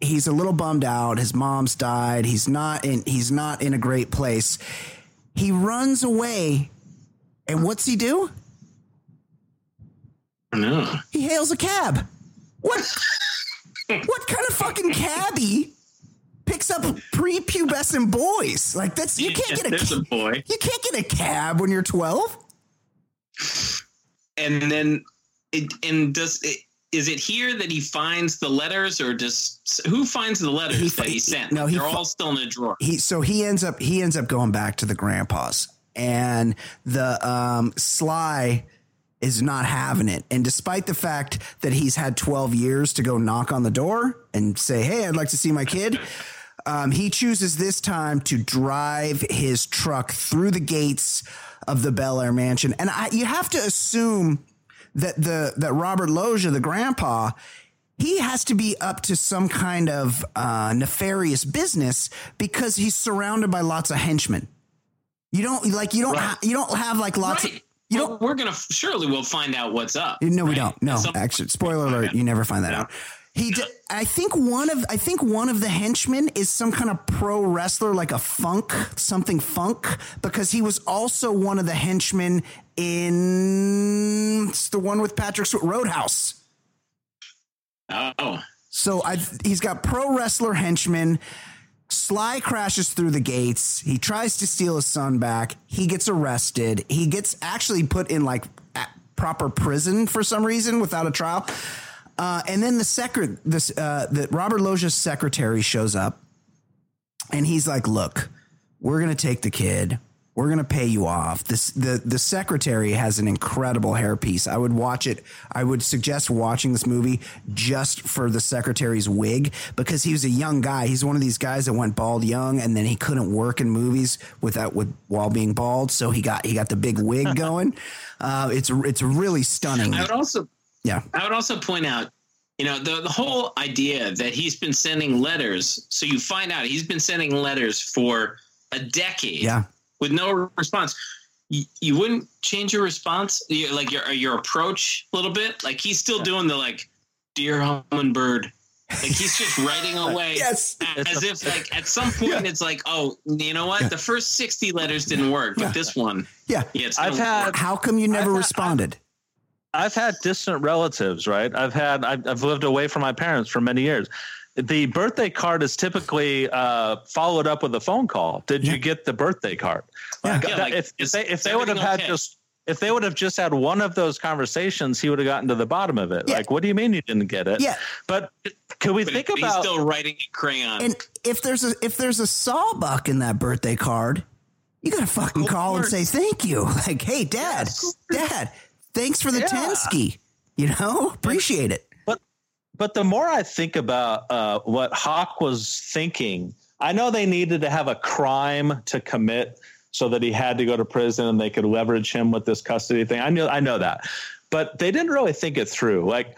he's a little bummed out. His mom's died. He's not in. He's not in a great place. He runs away, and what's he do? No, He hails a cab. What? What kind of fucking cabbie picks up prepubescent boys? Like that's you can't get a There's a boy, you can't get a cab when you're 12. and then it and does it. Is it here that he finds the letters, or just who finds the letters He that he sent? no, he they're all still in a drawer. He so he ends up he ends up going back to the grandpa's and the um Sly is not having it. And despite the fact that he's had 12 years to go knock on the door and say, "Hey, I'd like to see my kid." Um, he chooses this time to drive his truck through the gates of the Bel Air mansion. And I, you have to assume that the that Robert Loggia, the grandpa, he has to be up to some kind of uh, nefarious business because he's surrounded by lots of henchmen. You don't like you don't ha- you don't have like lots Right. of you don't we're gonna surely we'll find out what's up. no, we don't. No, some- actually, spoiler alert: you never find that out. He, d- I think one of, I think one of the henchmen is some kind of pro wrestler, like a Funk, something Funk, because he was also one of the henchmen in it's the one with Patrick Stewart, Roadhouse. Oh, So I, he's got pro wrestler henchmen. Sly crashes through the gates. He tries to steal his son back. He gets arrested. He gets actually put in like proper prison for some reason without a trial. Uh, and then the secret, this uh, the Robert Loggia's secretary shows up, and he's like, "Look, we're gonna take the kid. We're gonna pay you off." This the the secretary has an incredible hairpiece. I would watch it. I would suggest watching this movie just for the secretary's wig because he was a young guy. He's one of these guys that went bald young, and then he couldn't work in movies without with while being bald. So he got he got the big wig going. Uh, it's it's really stunning. I would also Yeah. I would also point out, you know, the the whole idea that he's been sending letters. So you find out he's been sending letters for a decade. Yeah. With no response. You, you wouldn't change your response, you, like your your approach a little bit. Like he's still doing the like, dear hummingbird. Like he's just writing away. Yes. As if like at some point it's like, oh, you know what? The first sixty letters didn't work, but this one, Yeah. yeah, it's I've had work. How come you never I've had- responded? I've had distant relatives, right? I've had I've, I've lived away from my parents for many years. The birthday card is typically uh, followed up with a phone call. Did you get the birthday card? Like, Yeah, like, if, if they if they would have had okay? just if they would have just had one of those conversations, he would have gotten to the bottom of it. Yeah. Like, what do you mean you didn't get it? Yeah. But can we But think he's about still writing in crayon. And if there's a if there's a sawbuck in that birthday card, you gotta fucking Of call and say thank you. Like, hey, Dad, Dad, thanks for the Yeah. Tensky. You know, appreciate it. But the more I think about uh, what Hawk was thinking, I know they needed to have a crime to commit so that he had to go to prison and they could leverage him with this custody thing. I know, I know that, but they didn't really think it through. Like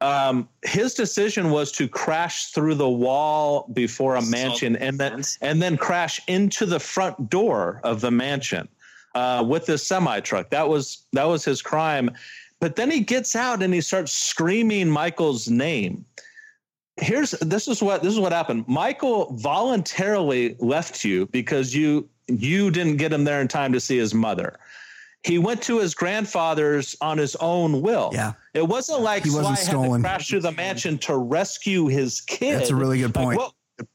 um, his decision was to crash through the wall before a mansion and then and then crash into the front door of the mansion uh, with this semi truck. That was that was his crime. But then he gets out and he starts screaming Michael's name. Here's this is what this is what happened. Michael voluntarily left you because you you didn't get him there in time to see his mother. He went to his grandfather's on his own will. Yeah. It wasn't like He wasn't Sly stolen. had to crash through the mansion to rescue his kid. That's a really good Like, point. what,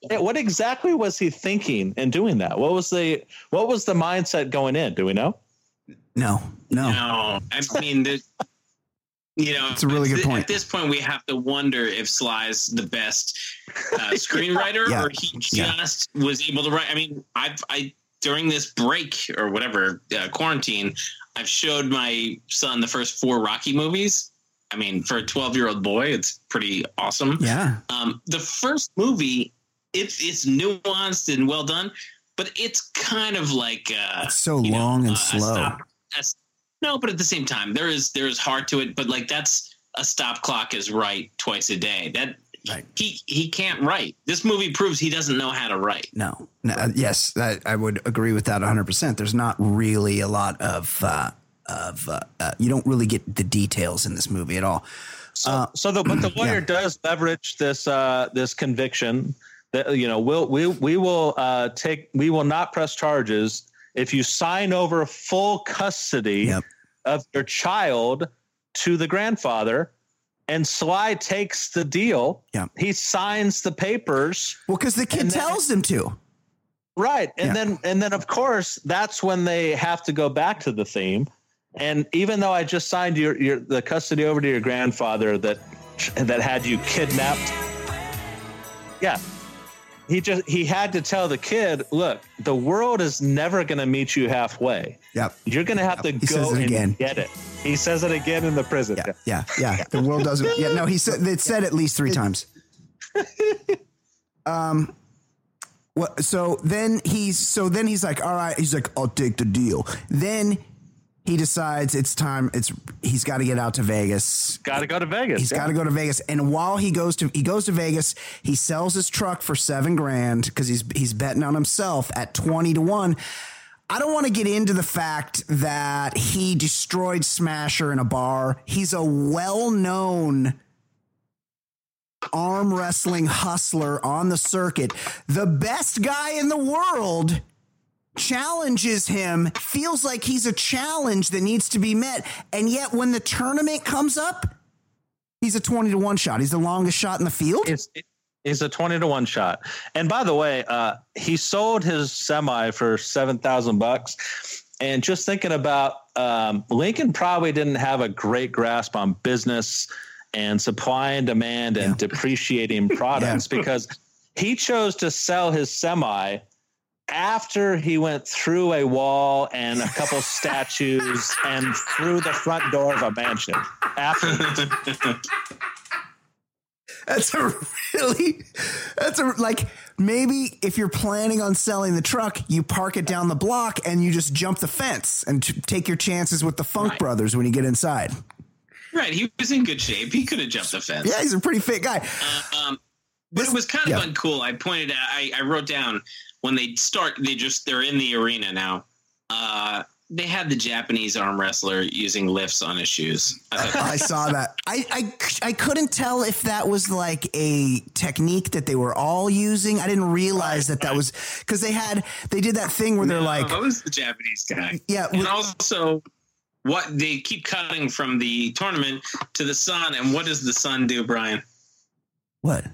eh, what exactly was he thinking in doing that? What was the what was the mindset going in? Do we know? No, no. No, I mean, the, you know, It's a really good at point. At this point, we have to wonder if Sly's the best uh, screenwriter, Yeah. or he Yeah. just was able to write. I mean, I've I during this break or whatever uh, quarantine, I've showed my son the first four Rocky movies. I mean, for a twelve-year-old boy, it's pretty awesome. Yeah. Um, the first movie, it's it's nuanced and well done, but it's kind of like uh, It's so you know, long and uh, a slow. stop- a no, but at the same time, there is there is heart to it. But like that's a stop clock is right twice a day. That Right. he he can't write. This movie proves he doesn't know how to write. No. no uh, yes, I, I would agree with that 100%. There's not really a lot of, uh, of uh, uh, you don't really get the details in this movie at all. So, Uh, so the but the lawyer yeah. does leverage this uh, this conviction that you know we'll we we will uh, take we will not press charges if you sign over full custody Yep. of your child to the grandfather. And Sly takes the deal. Yep. He signs the papers. Well, because the kid And then- tells him to. Right. And Yeah. then and then of course that's when they have to go back to the theme. And even though I just signed your, your the custody over to your grandfather that that had you kidnapped. Yeah. He just he had to tell the kid, look, the world is never gonna meet you halfway. Yep. You're gonna have to He go and again. get it. He says it again in the prison. Yeah, yeah, yeah. The world doesn't. Yeah, no, he said it said at least three times. Um, what? So then he's so then he's like, all right. He's like, I'll take the deal. Then he decides it's time. It's he's got to get out to Vegas. Gotta go to Vegas. He's yeah. got to go to Vegas, and while he goes to he goes to Vegas, he sells his truck for seven grand because he's he's betting on himself at twenty to one. I don't want to get into the fact that he destroyed Smasher in a bar. He's a well known arm wrestling hustler on the circuit. The best guy in the world challenges him, feels like he's a challenge that needs to be met. And yet, when the tournament comes up, he's a 20 to 1 shot. He's the longest shot in the field. It's it's a twenty to one shot. And by the way, uh, he sold his semi for seven thousand bucks. And just thinking about um, Lincoln, probably didn't have a great grasp on business and supply and demand and depreciating products because he chose to sell his semi after he went through a wall and a couple statues and through the front door of a mansion. After That's a really, that's a like maybe if you're planning on selling the truck, you park it down the block and you just jump the fence and t- take your chances with the Funk Right. Brothers when you get inside. Right, he was in good shape. He could have jumped the fence. Yeah, he's a pretty fit guy. Um, but This- it was kind yeah. of uncool. I pointed out. I, I wrote down when they start. They just they're in the arena now. Uh, they had the Japanese arm wrestler using lifts on his shoes. I saw that. I, I I couldn't tell if that was like a technique that they were all using. I didn't realize that that was because they had they did that thing where they're like, that was the Japanese guy. yeah, And with- also, what they keep cutting from the tournament to the sun, and what does the sun do, Brian? what?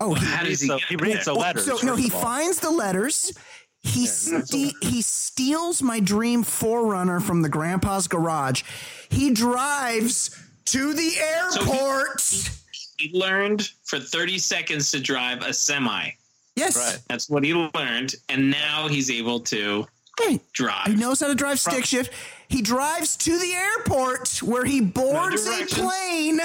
Oh, he, How does he? so he reads the letters. So no, he finds the letters. He ste- he steals my dream forerunner from the grandpa's garage. He drives to the So he- airport. He learned for 30 seconds to drive a semi. yes, Right. That's what he learned, and now he's able to Right. drive. He knows how to drive stick shift. He drives to the airport where he boards a plane.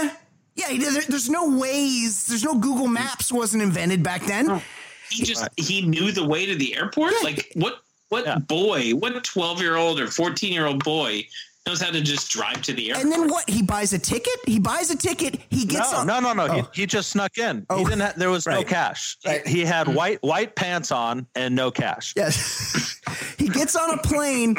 Yeah, there- there's no ways. There's no Google Maps wasn't invented back then. He just he knew the way to the airport. Yeah. Like what? What Yeah. boy? What 12 year old or 14 year old boy knows how to just drive to the airport? And then what? He buys a ticket. He buys a ticket. He gets no, on. no, no, no. Oh. He, he just snuck in. Oh. He didn't. Have, there was no Right. cash. He- Right. He, had white white pants on and no cash. Yes. he gets on a plane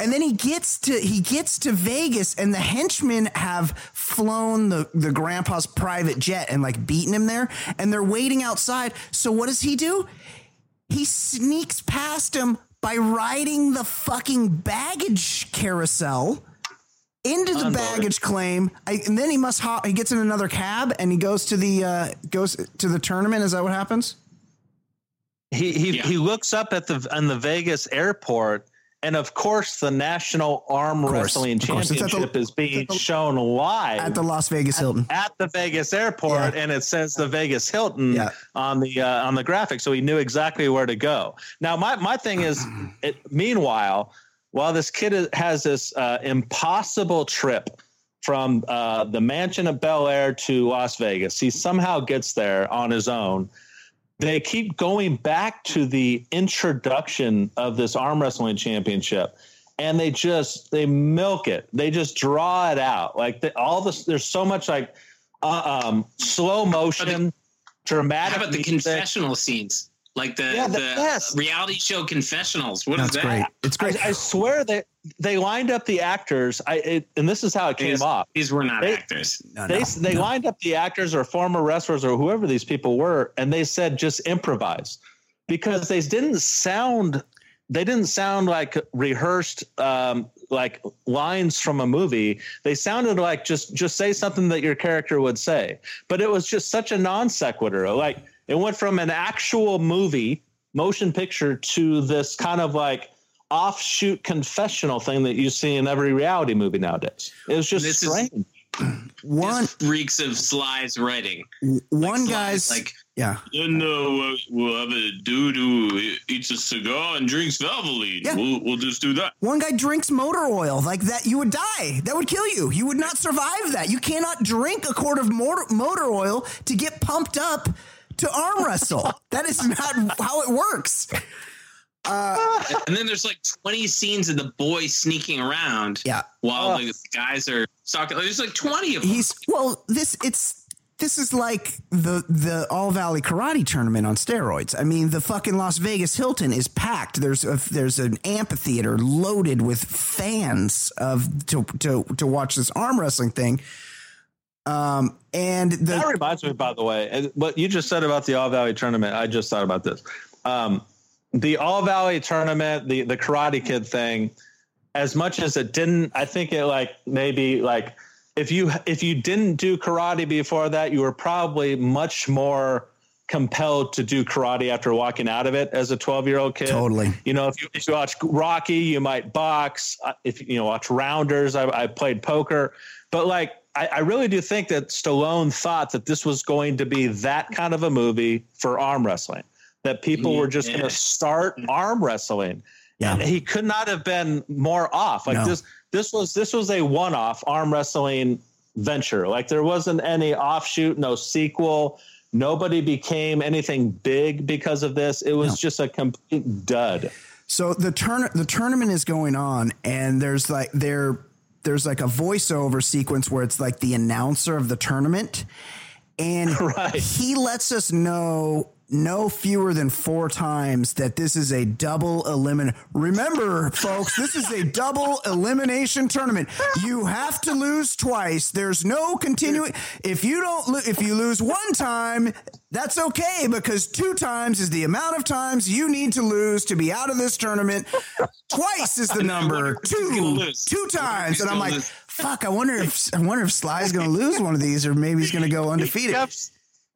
and then he gets to he gets to Vegas and the henchmen have flown the the grandpa's private jet and like beaten him there and they're waiting outside. So what does he do? He sneaks past him by riding the fucking baggage carousel. into the baggage claim, I, and then he must hop. He gets in another cab and he goes to the uh, goes to the tournament. Is that what happens? he he, Yeah. he looks up at the in the Vegas airport, and of course, the National Arm course, Wrestling of course. It's at the- Championship is being the- shown live At the Las Vegas Hilton. at the Vegas airport, Yeah. and it says the Vegas Hilton Yeah. on the uh, on the graphic, so he knew exactly where to go. Now, my my thing is, it, meanwhile, while this kid is, has this uh, impossible trip from uh, the mansion of Bel Air to Las Vegas, he somehow gets there on his own. They keep going back to the introduction of this arm wrestling championship and they just they milk it. They just draw it out. Like the, all this, there's so much like uh, um, slow motion, dramatic. How about the music. confessional scenes? Like the, Yeah, the the best. reality show confessionals. What is That's that? great. It's great. I, I swear they they lined up the actors. I it, and this is how it came These, off. these were not They- actors. No, They no, they no. lined up the actors or former wrestlers or whoever these people were, and they said just improvise because they didn't sound they didn't sound like rehearsed um, like lines from a movie. They sounded like just just say something that your character would say, but it was just such a non sequitur. Like it went from an actual movie motion picture to this kind of like offshoot confessional thing that you see in every reality movie nowadays. It was just This is- one This reeks of Sly's writing. one Sly's guy's like, yeah. then uh, we'll have a dude who eats a cigar and drinks Valvoline. Yeah. We'll, we'll just do that. One guy drinks motor oil like that. You would die. That would kill you. You would not survive that. You cannot drink a quart of motor, motor oil to get pumped up to arm wrestle. that is not how it works. Uh, and then there's like 20 scenes of the boy sneaking around Yeah. while Oh. the guys are talking. There's like 20 of them. He's well. This it's this is like the the All Valley Karate Tournament on steroids. I mean, the fucking Las Vegas Hilton is packed. There's a there's an amphitheater loaded with fans of to to to watch this arm wrestling thing. Um, and the That reminds me, by the way, what you just said about the All Valley tournament. I just thought about this. Um, the All Valley tournament, the the Karate Kid thing, as much as it didn't, I think it like maybe like if you if you didn't do karate before that, you were probably much more compelled to do karate after walking out of it as a 12 year old kid. Totally. You know, if you, if you watch Rocky, you might box. If you know, watch Rounders, I, I played poker. But like, I, I really do think that Stallone thought that this was going to be that kind of a movie for arm wrestling. That people were just going to start arm wrestling. Yeah. And he could not have been more off. Like No. this, this was this was a one-off arm wrestling venture. Like there wasn't any offshoot, no sequel. Nobody became anything big because of this. It was No. just a complete dud. So the turn the tournament is going on, and there's like there there's like a voiceover sequence where it's like the announcer of the tournament, and Right. he lets us know no fewer than four times that this is a double elimination. Remember, folks, this is a double elimination tournament. You have to lose twice. There's no continuing. If you don't, lo- if you lose one time, that's okay because two times is the amount of times you need to lose to be out of this tournament. Twice is the number. Two, two times, and I'm like, fuck. I wonder if I wonder if Sly's going to lose one of these, or maybe he's going to go undefeated.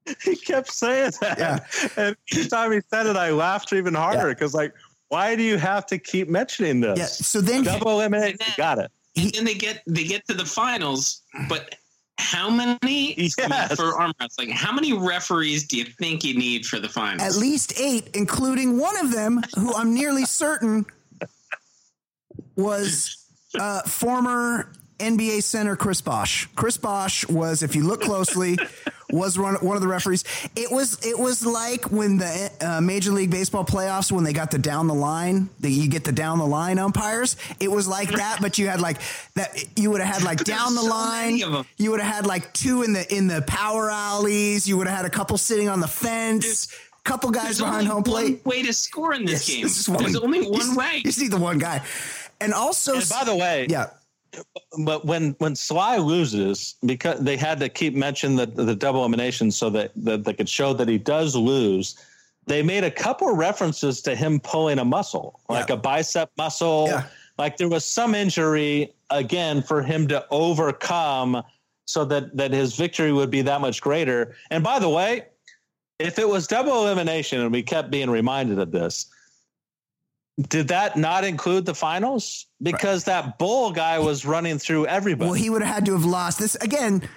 He kept, saying that. Yeah. And each time he said it, I laughed even harder because, like, why do you have to keep mentioning this? Yeah. So then, Double eliminate. You got it. and then they get they get to the finals, but how many Yes. for arm wrestling? How many referees do you think you need for the finals? at least eight, including one of them, who I'm nearly certain was uh, former NBA center Chris Bosh. Chris Bosh was, if you look closely, was one, one of the referees. It was it was like when the uh, Major League Baseball playoffs when they got the down the line, that you get the down the line umpires. It was like that, but you had like that. You would have had like down the so line. many of 'em. You would have had like two in the in the power alleys. You would have had a couple sitting on the fence. Couple guys behind home plate. one way to score in this Yes, game. this is There's only one just- way. You see the one guy. And also, And by the way, yeah, but when when Sly loses, because they had to keep mentioning the the double elimination so that, that they could show that he does lose. They made a couple references to him pulling a muscle, like Yeah. a bicep muscle. Yeah. like there was some injury again for him to overcome so that that his victory would be that much greater. And by the way, if it was double elimination and we kept being reminded of this, did that not include the finals? Because that bull guy was running through everybody. Well, he would have had to have lost this again. this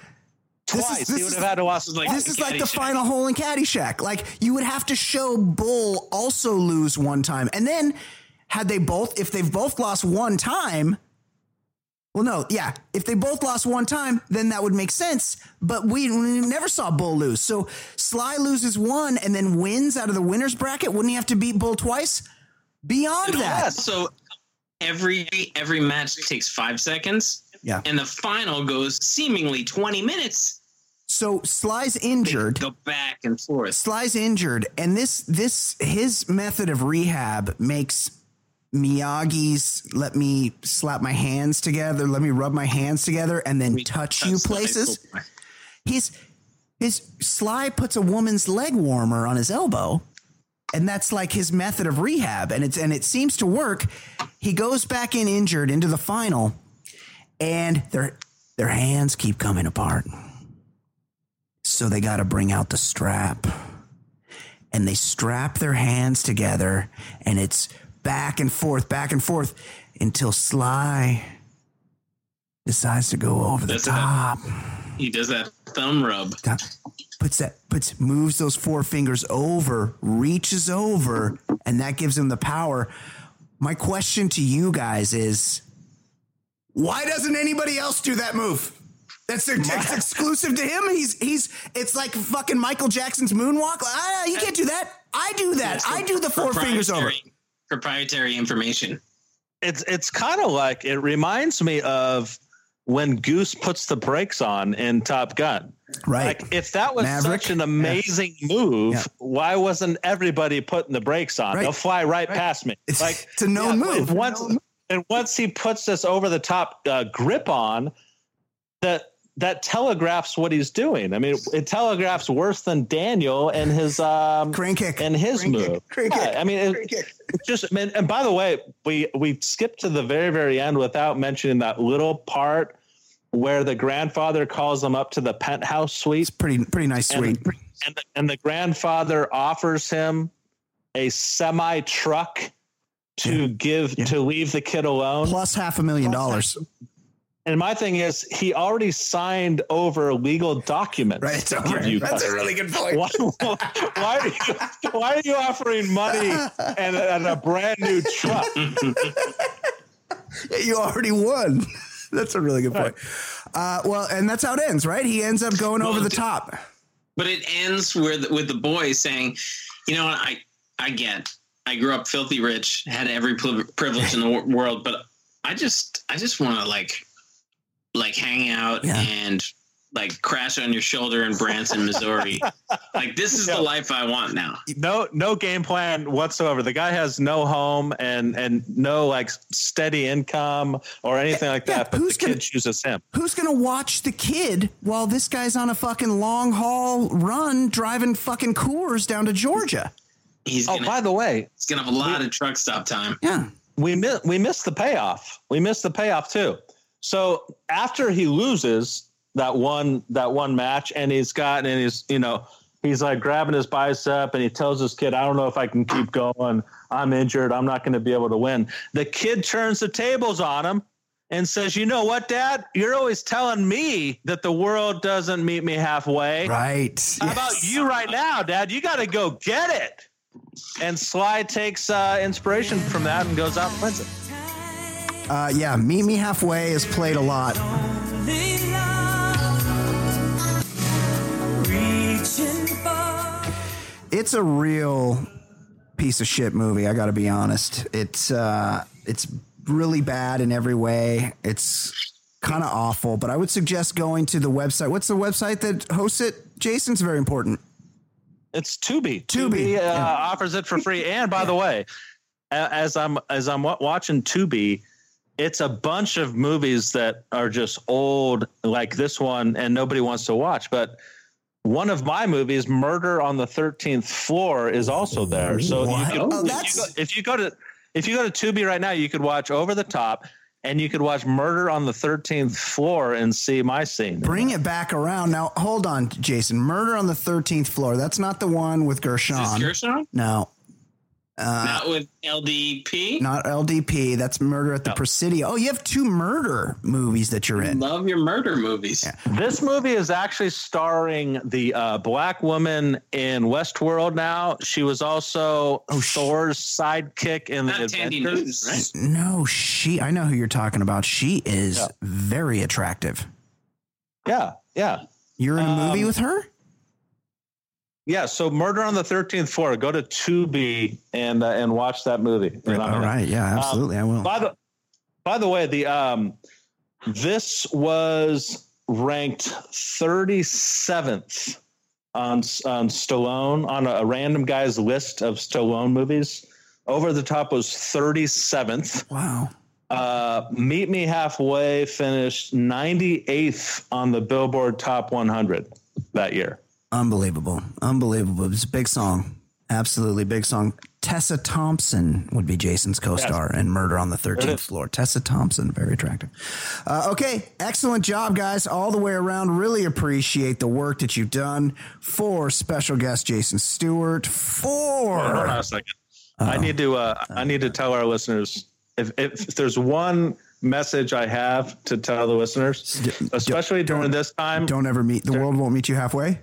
is- twice. this he would have had to watch like this is like the final hole in Caddyshack. Like you would have to show Bull also lose one time, and then had they both, if they've both lost one time, well, no, yeah, if they both lost one time, then that would make sense. But we, we never saw Bull lose. So Sly loses one and then wins out of the winners bracket. Wouldn't he have to beat Bull twice? Beyond that, So every every match takes five seconds. Yeah. And the final goes seemingly 20 minutes. so Sly's They injured. Go back and forth. Sly's injured, and this this his method of rehab makes Miyagi's let me slap my hands together, let me rub my hands together, and then touch you places. school- He's his Sly puts a woman's leg warmer on his elbow, and that's like his method of rehab, and it's and it seems to work. He goes back in injured into the final, and their their hands keep coming apart. So they got to bring out the strap. And they strap their hands together and it's back and forth, back and forth until Sly decides to go over the it. top. He does that thumb rub. Top- Puts that puts moves those four fingers over, reaches over, and that gives him the power. My question to you guys is why doesn't anybody else do that move? That's it's exclusive to him. He's he's it's like fucking Michael Jackson's moonwalk. Ah, he can't do that. I do that. I do the four fingers over. Proprietary- Proprietary information. it's it's kind of like it reminds me of when Goose puts the brakes on in Top Gun. Right. Like if that was Maverick. such an amazing move, Yeah. why wasn't everybody putting the brakes on? Right. They'll fly right, past me. It's- Like it's a known move. and Once and once he puts this over the top uh, grip on, that that telegraphs what he's doing. I mean, it telegraphs worse than Daniel and his um Crane kick. and his Crane kick. move. Crane Yeah, kick. I mean, it, it's just I mean, and by the way, we we skipped to the very very end without mentioning that little part where the grandfather calls them up to the penthouse suite, It's pretty pretty nice suite. and, the, and the grandfather offers him a semi truck to give Yeah. to leave the kid alone. Plus half a million dollars. And my thing is, he already signed over legal documents. Right. To give you That's a really good point. why, why, are you, why are you offering money and, and a brand new truck? You already won. That's a really good point. Uh, well, and that's how it ends, right? He ends up going Well, over the top. But it ends with with the boy saying, "You know what? I I get. I grew up filthy rich, had every privilege in the world, but I just I just want to like like hang out Yeah. and like crash on your shoulder in Branson, Missouri. like this is Yeah. the life I want now. No, no game plan whatsoever. The guy has no home and and no like steady income or anything like Yeah, that. But the who's gonna- kid chooses him. Who's going to watch the kid while this guy's on a fucking long haul run driving fucking Coors down to Georgia? He's Oh, gonna by the way, he's gonna have a lot of truck stop time. Yeah. we mi- we missed the payoff. We missed the payoff too. So after he loses that one that one match, and he's got and he's you know he's like grabbing his bicep, and he tells his kid, "I don't know if I can keep going. I'm injured. I'm not going to be able to win." The kid turns the tables on him and says, "You know what, Dad? You're always telling me that the world doesn't meet me halfway. Right. How about you right now, Dad? You got to go get it." And Sly takes uh, inspiration from that and goes out and wins it. Uh, yeah. Meet Me Halfway is played a lot. It's a real piece of shit movie. I got to be honest. It's uh, it's really bad in every way. It's kind of awful. But I would suggest going to the website. What's the website that hosts it? Jason's very important. It's Tubi. Tubi, uh, yeah. offers it for free. And by the way, as I'm as I'm watching Tubi, it's a bunch of movies that are just old, like this one, and nobody wants to watch. But one of my movies, Murder on the Thirteenth Floor, is also there. So you What? can, Oh, if, you that's- go, if you go to if you go to Tubi right now, you could watch Over the Top, and you could watch Murder on the Thirteenth Floor and see my scene. Bring it back around now. Hold on, Jason. Murder on the thirteenth floor. That's not the one with Gershon. Is this Gershon? No, Not with LDP. not LDP. That's Murder at the Presidio. Oh, you have two murder movies that you're in. Love your murder movies. This movie is actually starring the uh, black woman in Westworld. Now she was also Thor's sidekick in the Not Thandie Avengers. Newton, right? No, she. I know who you're talking about. She is Yeah. very attractive. Yeah, yeah, You're in a movie Um, with her. Yeah. So Murder on the Thirteenth Floor. Go to Tubi and uh, and watch that movie. I'm All right. Yeah, absolutely. I will. By the by the way, the um, this was ranked 37th on on Stallone on a, a random guy's list of Stallone movies. Over the Top was 37th. Wow. Uh, Meet Me Halfway finished 98th on the Billboard Top 100 that year. Unbelievable. Unbelievable. It's a big song. Absolutely big song. Tessa Thompson would be Jason's co-star in Murder on the 13th Floor. Tessa Thompson, very attractive. Uh, okay, excellent job, guys, all the way around. Really appreciate the work that you've done for special guest Jason Stewart. For Hold on For a second. I need to uh, I need to tell our listeners if, if there's one message I have to tell the listeners, especially during this time. don't ever meet the world won't meet you halfway.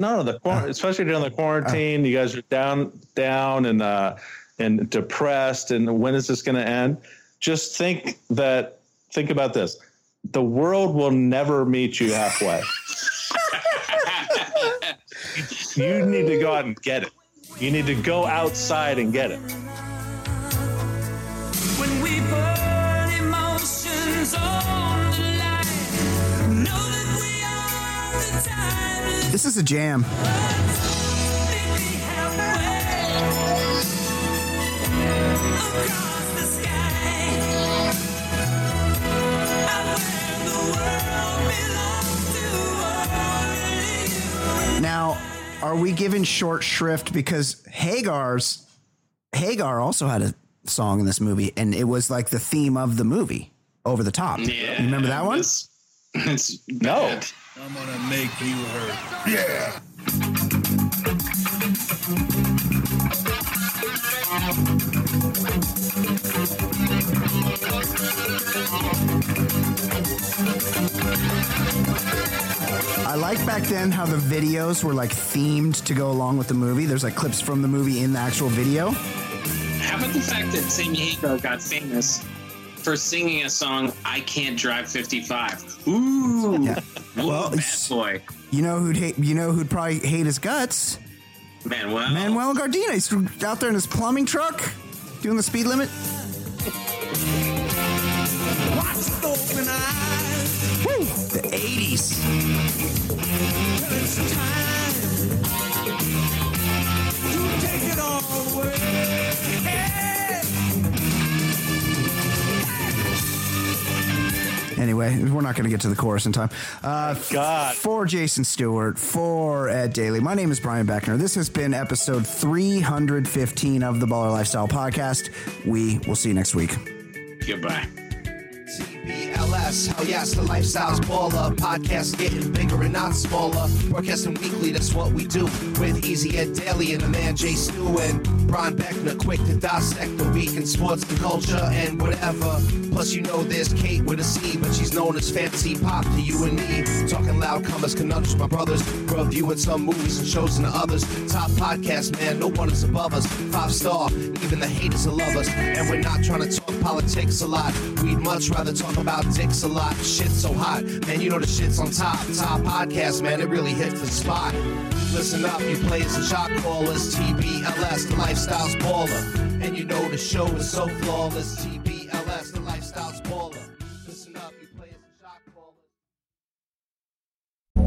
No, the quar- especially during the quarantine, you guys are down, down, and uh, and depressed. And when is this going to end? Just think that. Think about this: the world will never meet you halfway. you need to go out and get it. You need to go outside and get it. This is a jam. Meet me halfway across the sky. Out where the world belongs to only you. Now, are we given short shrift because Hagar's Hagar also had a song in this movie, and it was like the theme of the movie, Over the Top. Yeah, you remember that one? It's, it's No. bad. I'm gonna make you hurt. Yeah. I like back then how the videos were like themed to go along with the movie. There's like clips from the movie in the actual video. How about the fact that Sammy Hagar got famous for singing a song "I Can't Drive 55"? Ooh, Yeah. well, Well, bad it's- boy, You know who'd hate? You know who'd probably hate his guts? Manuel. Manuel Gardena. He's out there in his plumbing truck, doing the speed limit. Watch with open eyes. Woo! The '80s. It's time to take it all away. Anyway, we're not going to get to the chorus in time. Uh, God. For Jason Stewart, for Ed Daly, my name is Brian Beckner. This has been episode 315 of the Baller Lifestyle Podcast. We will see you next week. Goodbye. TBLS, hell yes, the lifestyle's baller. Podcast getting bigger and not smaller. Broadcasting weekly, that's what we do. With Easy Ed Daily and the man Jay Stu and Brian Beckner, quick to dissect the week in sports and culture and whatever. Plus, you know there's Kate with a C, but she's known as Fancy Pop to you and me. Talking loud comers, conundrums, my brothers. Reviewing some movies and shows and the others. Top podcast, man, no one is above us. Five star, even the haters will love us. And we're not trying to talk politics a lot. We'd much rather talk about dicks a lot. Shit's so hot, man, you know the shit's on top. Top podcast, man, it really hits the spot. Listen up, you players and shot callers. TBLS, the lifestyle's baller. And you know the show is so flawless. TBLS,